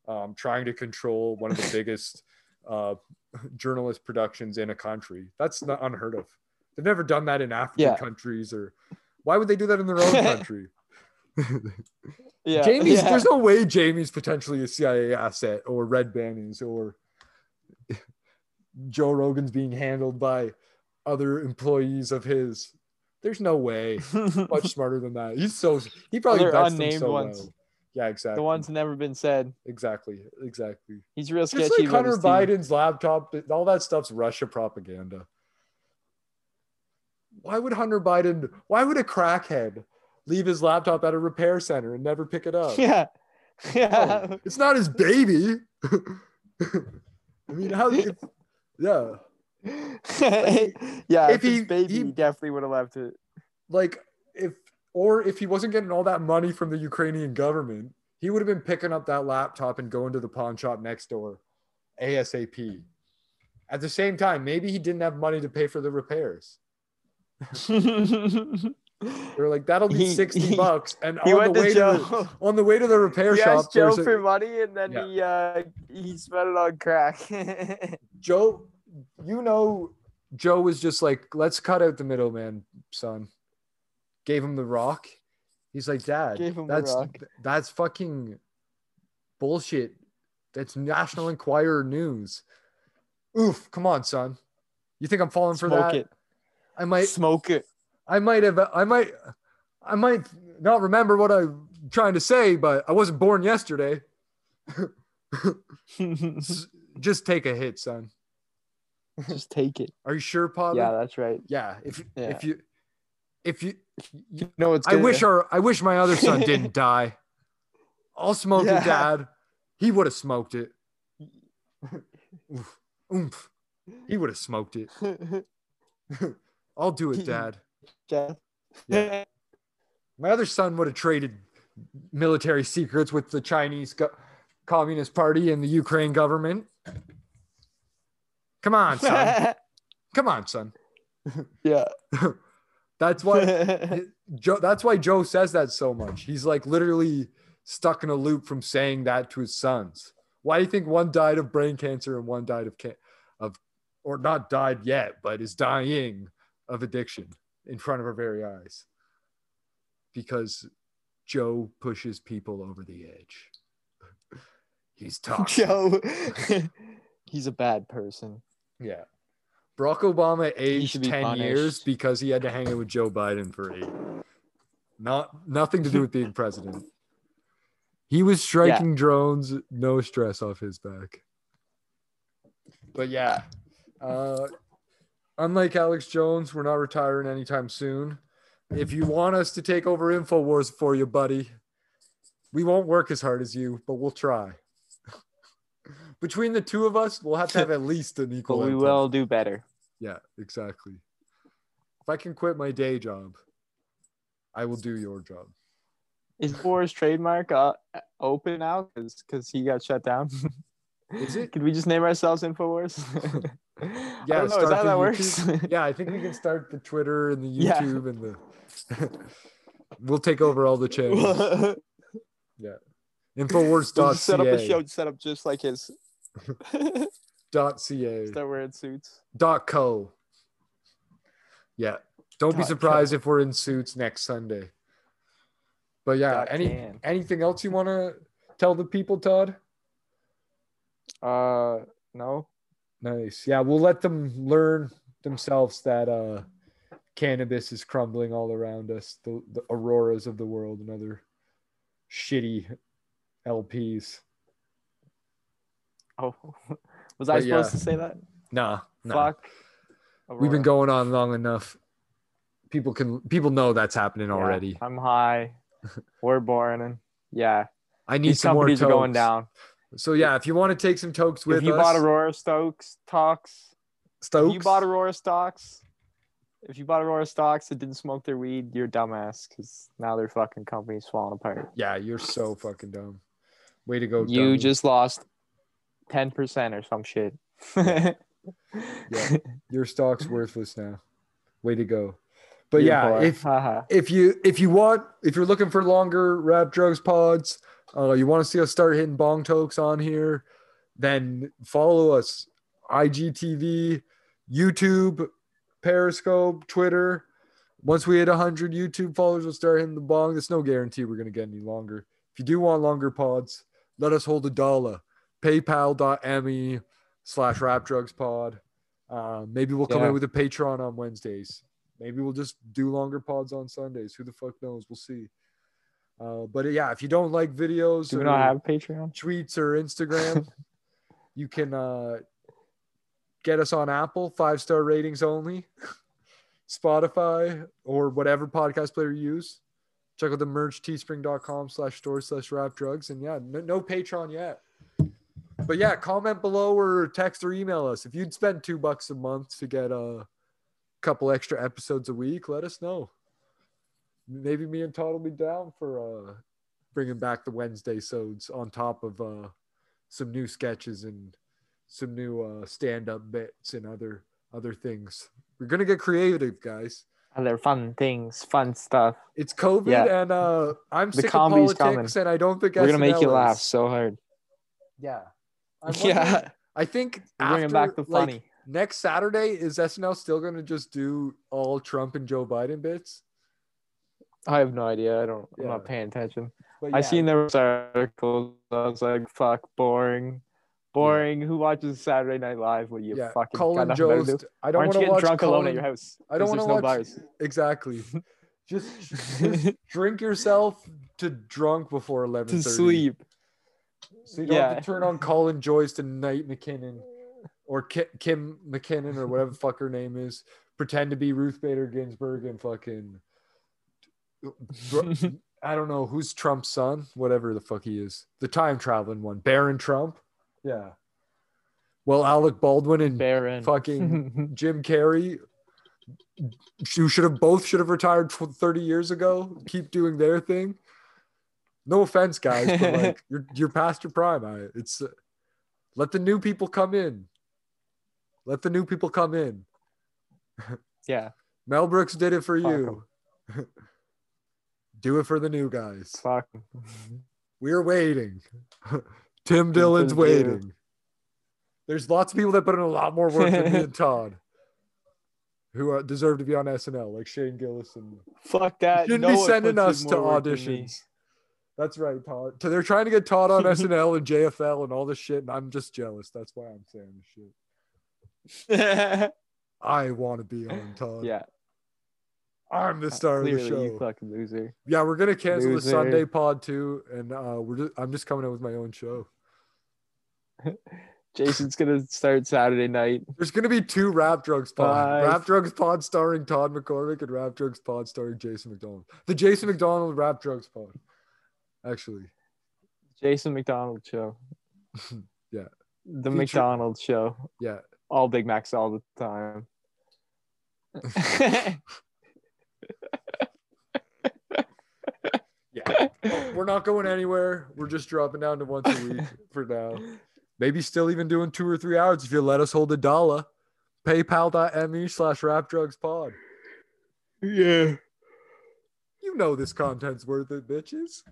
um, trying to control one of the biggest uh, journalist productions in a country. That's not unheard of. They've never done that in African Yeah. countries, or why would they do that in their own country? Yeah. Jamie's yeah. there's no way Jamie's potentially a CIA asset or Red Bannies or Joe Rogan's being handled by other employees of his. There's no way. Much smarter than that. He's so he probably Other vets them unnamed so ones. well. Yeah, exactly. the one's never been said. exactly, exactly. He's real sketchy. Just like Hunter his team. Biden's laptop, all that stuff's Russia propaganda. Why would Hunter Biden? Why would a crackhead leave his laptop at a repair center and never pick it up? Yeah. Yeah. Oh, it's not his baby. I mean, how? Yeah, yeah. if If his he- baby, he- he definitely would have left it. like if or if he wasn't getting all that money from the Ukrainian government, he would have been picking up that laptop and going to the pawn shop next door, ASAP. At the same time, maybe he didn't have money to pay for the repairs. They're like, that'll be He- sixty he- bucks, and on the to way to Joe. the, on the way to the repair he shop, Joe a- for money, and then Yeah. he uh he spent it on crack. Joe, you know, Joe was just like, let's cut out the middleman, son. Gave him the rock. He's like, Dad, Gave him the that's that's fucking bullshit. That's National Enquirer news. Oof, come on, son. You think I'm falling for that? it. I might, Smoke it. I might have, I might, I might not remember what I'm trying to say, but I wasn't born yesterday. Just take a hit, son. Just take it. Are you sure, Pablo? Yeah, that's right. Yeah, if Yeah. if you if you, You know it's I wish our I wish my other son didn't die. I'll smoke Yeah. it, Dad. He would have smoked it. Oof, oomph. He would have smoked it. I'll do it, Dad. Yeah. My other son would have traded military secrets with the Chinese go- Communist Party and the Ukraine government. Come on, son. Come on, son. yeah. That's why Joe, that's why Joe says that so much. He's like literally stuck in a loop from saying that to his sons. Why do you think one died of brain cancer and one died of ca- of or not died yet, but is dying of addiction in front of our very eyes? Because Joe pushes people over the edge. He's toxic. Joe. He's a bad person. Yeah. Barack Obama aged should be 10 years because he had to hang out with Joe Biden for eight. Not nothing to do with being president. He was striking drones, no stress off his back. But yeah. Uh unlike Alex Jones, we're not retiring anytime soon. if you want us to take over Infowars for you, buddy, we won't work as hard as you, but we'll try. Between the two of us, we'll have to have at least an But equal. we income. will do better. Yeah, exactly. If I can quit my day job, I will do your job. Is Boris trademark uh, open now? Because because he got shut down. Is it? Could we just name ourselves Infowars? Yeah, don't know. start Is that how that works? Yeah, I think we can start the Twitter and the Yeah. YouTube and the. we'll take over all the channels. Yeah. InfoWars.ca. We'll set up a show set up just like his. Dot .ca. Start wearing suits. Dot .co. Yeah. Don't be surprised co. if we're in suits next Sunday. But yeah, Dot any can. anything else you want to tell the people, Todd? Uh, no. Nice. Yeah, we'll let them learn themselves that uh cannabis is crumbling all around us. The the auroras of the world and other shitty LPs. Oh, was I But supposed yeah. to say that? Nah, nah. Fuck. We've been going on long enough. People can people know that's happening Yeah, already. I'm high. We're boring and yeah, I need these some more companies are going down. So yeah, if you want to take some tokes with If you us, bought Aurora Stokes stocks, Stokes, if you bought Aurora stocks, if you bought Aurora stocks and didn't smoke their weed, you're a dumbass because now their fucking company's falling apart. yeah, you're so fucking dumb. Way to go, You dummy. just lost ten percent or some shit. Yeah. your stock's worthless now. Way to go. But yeah, if Haha. if you if you want if you're looking for longer rap drugs pods uh you want to see us start hitting bong tokes on here then follow us igtv youtube periscope twitter once we hit 100 youtube followers we'll start hitting the bong there's no guarantee we're going to get any longer if you do want longer pods let us hold a dollar paypal.me slash rap drugs pod uh, maybe we'll come Yeah. in with a patreon on wednesdays Maybe we'll just do longer pods on Sundays. Who the fuck knows? We'll see. Uh, but yeah, if you don't like videos Do we not have Patreon? tweets or Instagram, you can uh, get us on Apple, five star ratings only, Spotify, or whatever podcast player you use. Check out the merch teespring.com slash store slash rap drugs. And yeah, no, no Patreon yet. But yeah, comment below or text or email us. If you'd spend two bucks a month to get a couple extra episodes a week, let us know. Maybe me and Todd will be down for uh, bringing back the Wednesday sods on top of uh, some new sketches and some new uh, stand-up bits and other other things. We're gonna get creative, guys. Other fun things, fun stuff. It's COVID, Yeah. and uh, I'm The sick of comedy's politics, and I don't think We're gonna make you SNL laugh so hard. Yeah, I'm Yeah, I think we're bringing after, back the like, funny. next Saturday is SNL still gonna just do all Trump and Joe Biden bits? I have no idea. I don't. I'm not paying attention. But I yeah, seen there was articles. I was like, "Fuck, boring, boring." Who watches Saturday Night Live? What you yeah, fucking Colin nothing better to Jost. do? I don't Aren't want to getting watch drunk Colin, alone at your house? I don't want to there's no watch bars. exactly. just, just drink yourself to drunk before eleven to sleep. So you don't have to turn on Colin Jost and Knight McKinnon or Ki- Kim McKinnon or whatever the fuck her name is. Pretend to be Ruth Bader Ginsburg and fucking. I don't know who's Trump's son, whatever the fuck he is. The time traveling one, Barron Trump. Yeah. Well, Alec Baldwin and Barron. fucking Jim Carrey, who should have both should have retired 30 years ago, keep doing their thing. No offense, guys, but like you're you're past your prime. I, it's uh, let the new people come in. Let the new people come in. yeah. Mel Brooks did it for Fuck you. Do it for the new guys. Fuck. We're waiting. Tim Dillon's waiting. There's lots of people that put in a lot more work than me and Todd, who uh, deserve to be on SNL, like Shane Gillis and Fuck that. shouldn't No be sending us to more work than me. auditions. That's right, Todd. So they're trying to get Todd on SNL and JFL and all this shit, and I'm just jealous. That's why I'm saying this shit. I want to be on Todd. yeah. I'm the star of the show. you fucking loser. Yeah, we're gonna cancel Loser. the Sunday pod too, and uh, we're just, I'm just coming out with my own show. Jason's gonna start Saturday night. There's gonna be two Rap Drugs pod. Rap Drugs pod starring Todd McCormick and Rap Drugs pod starring Jason McDonald. The Jason McDonald Rap Drugs pod. Actually, Jason McDonald show. Yeah. The Feature- McDonald show. yeah. All Big Macs all the time. Yeah. Well, we're not going anywhere. We're just dropping down to once a week for now. Maybe still even doing two or three hours if you let us hold a dollar. PayPal.me slash Rap Drugs pod. yeah. You know this content's worth it, bitches.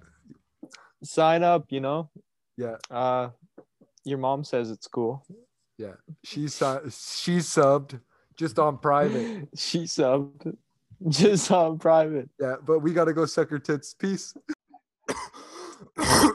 Sign up, you know. Yeah. Uh your mom says it's cool. Yeah, she's she's subbed just on private. she subbed just on private. Yeah, but we gotta go suck her tits. Peace.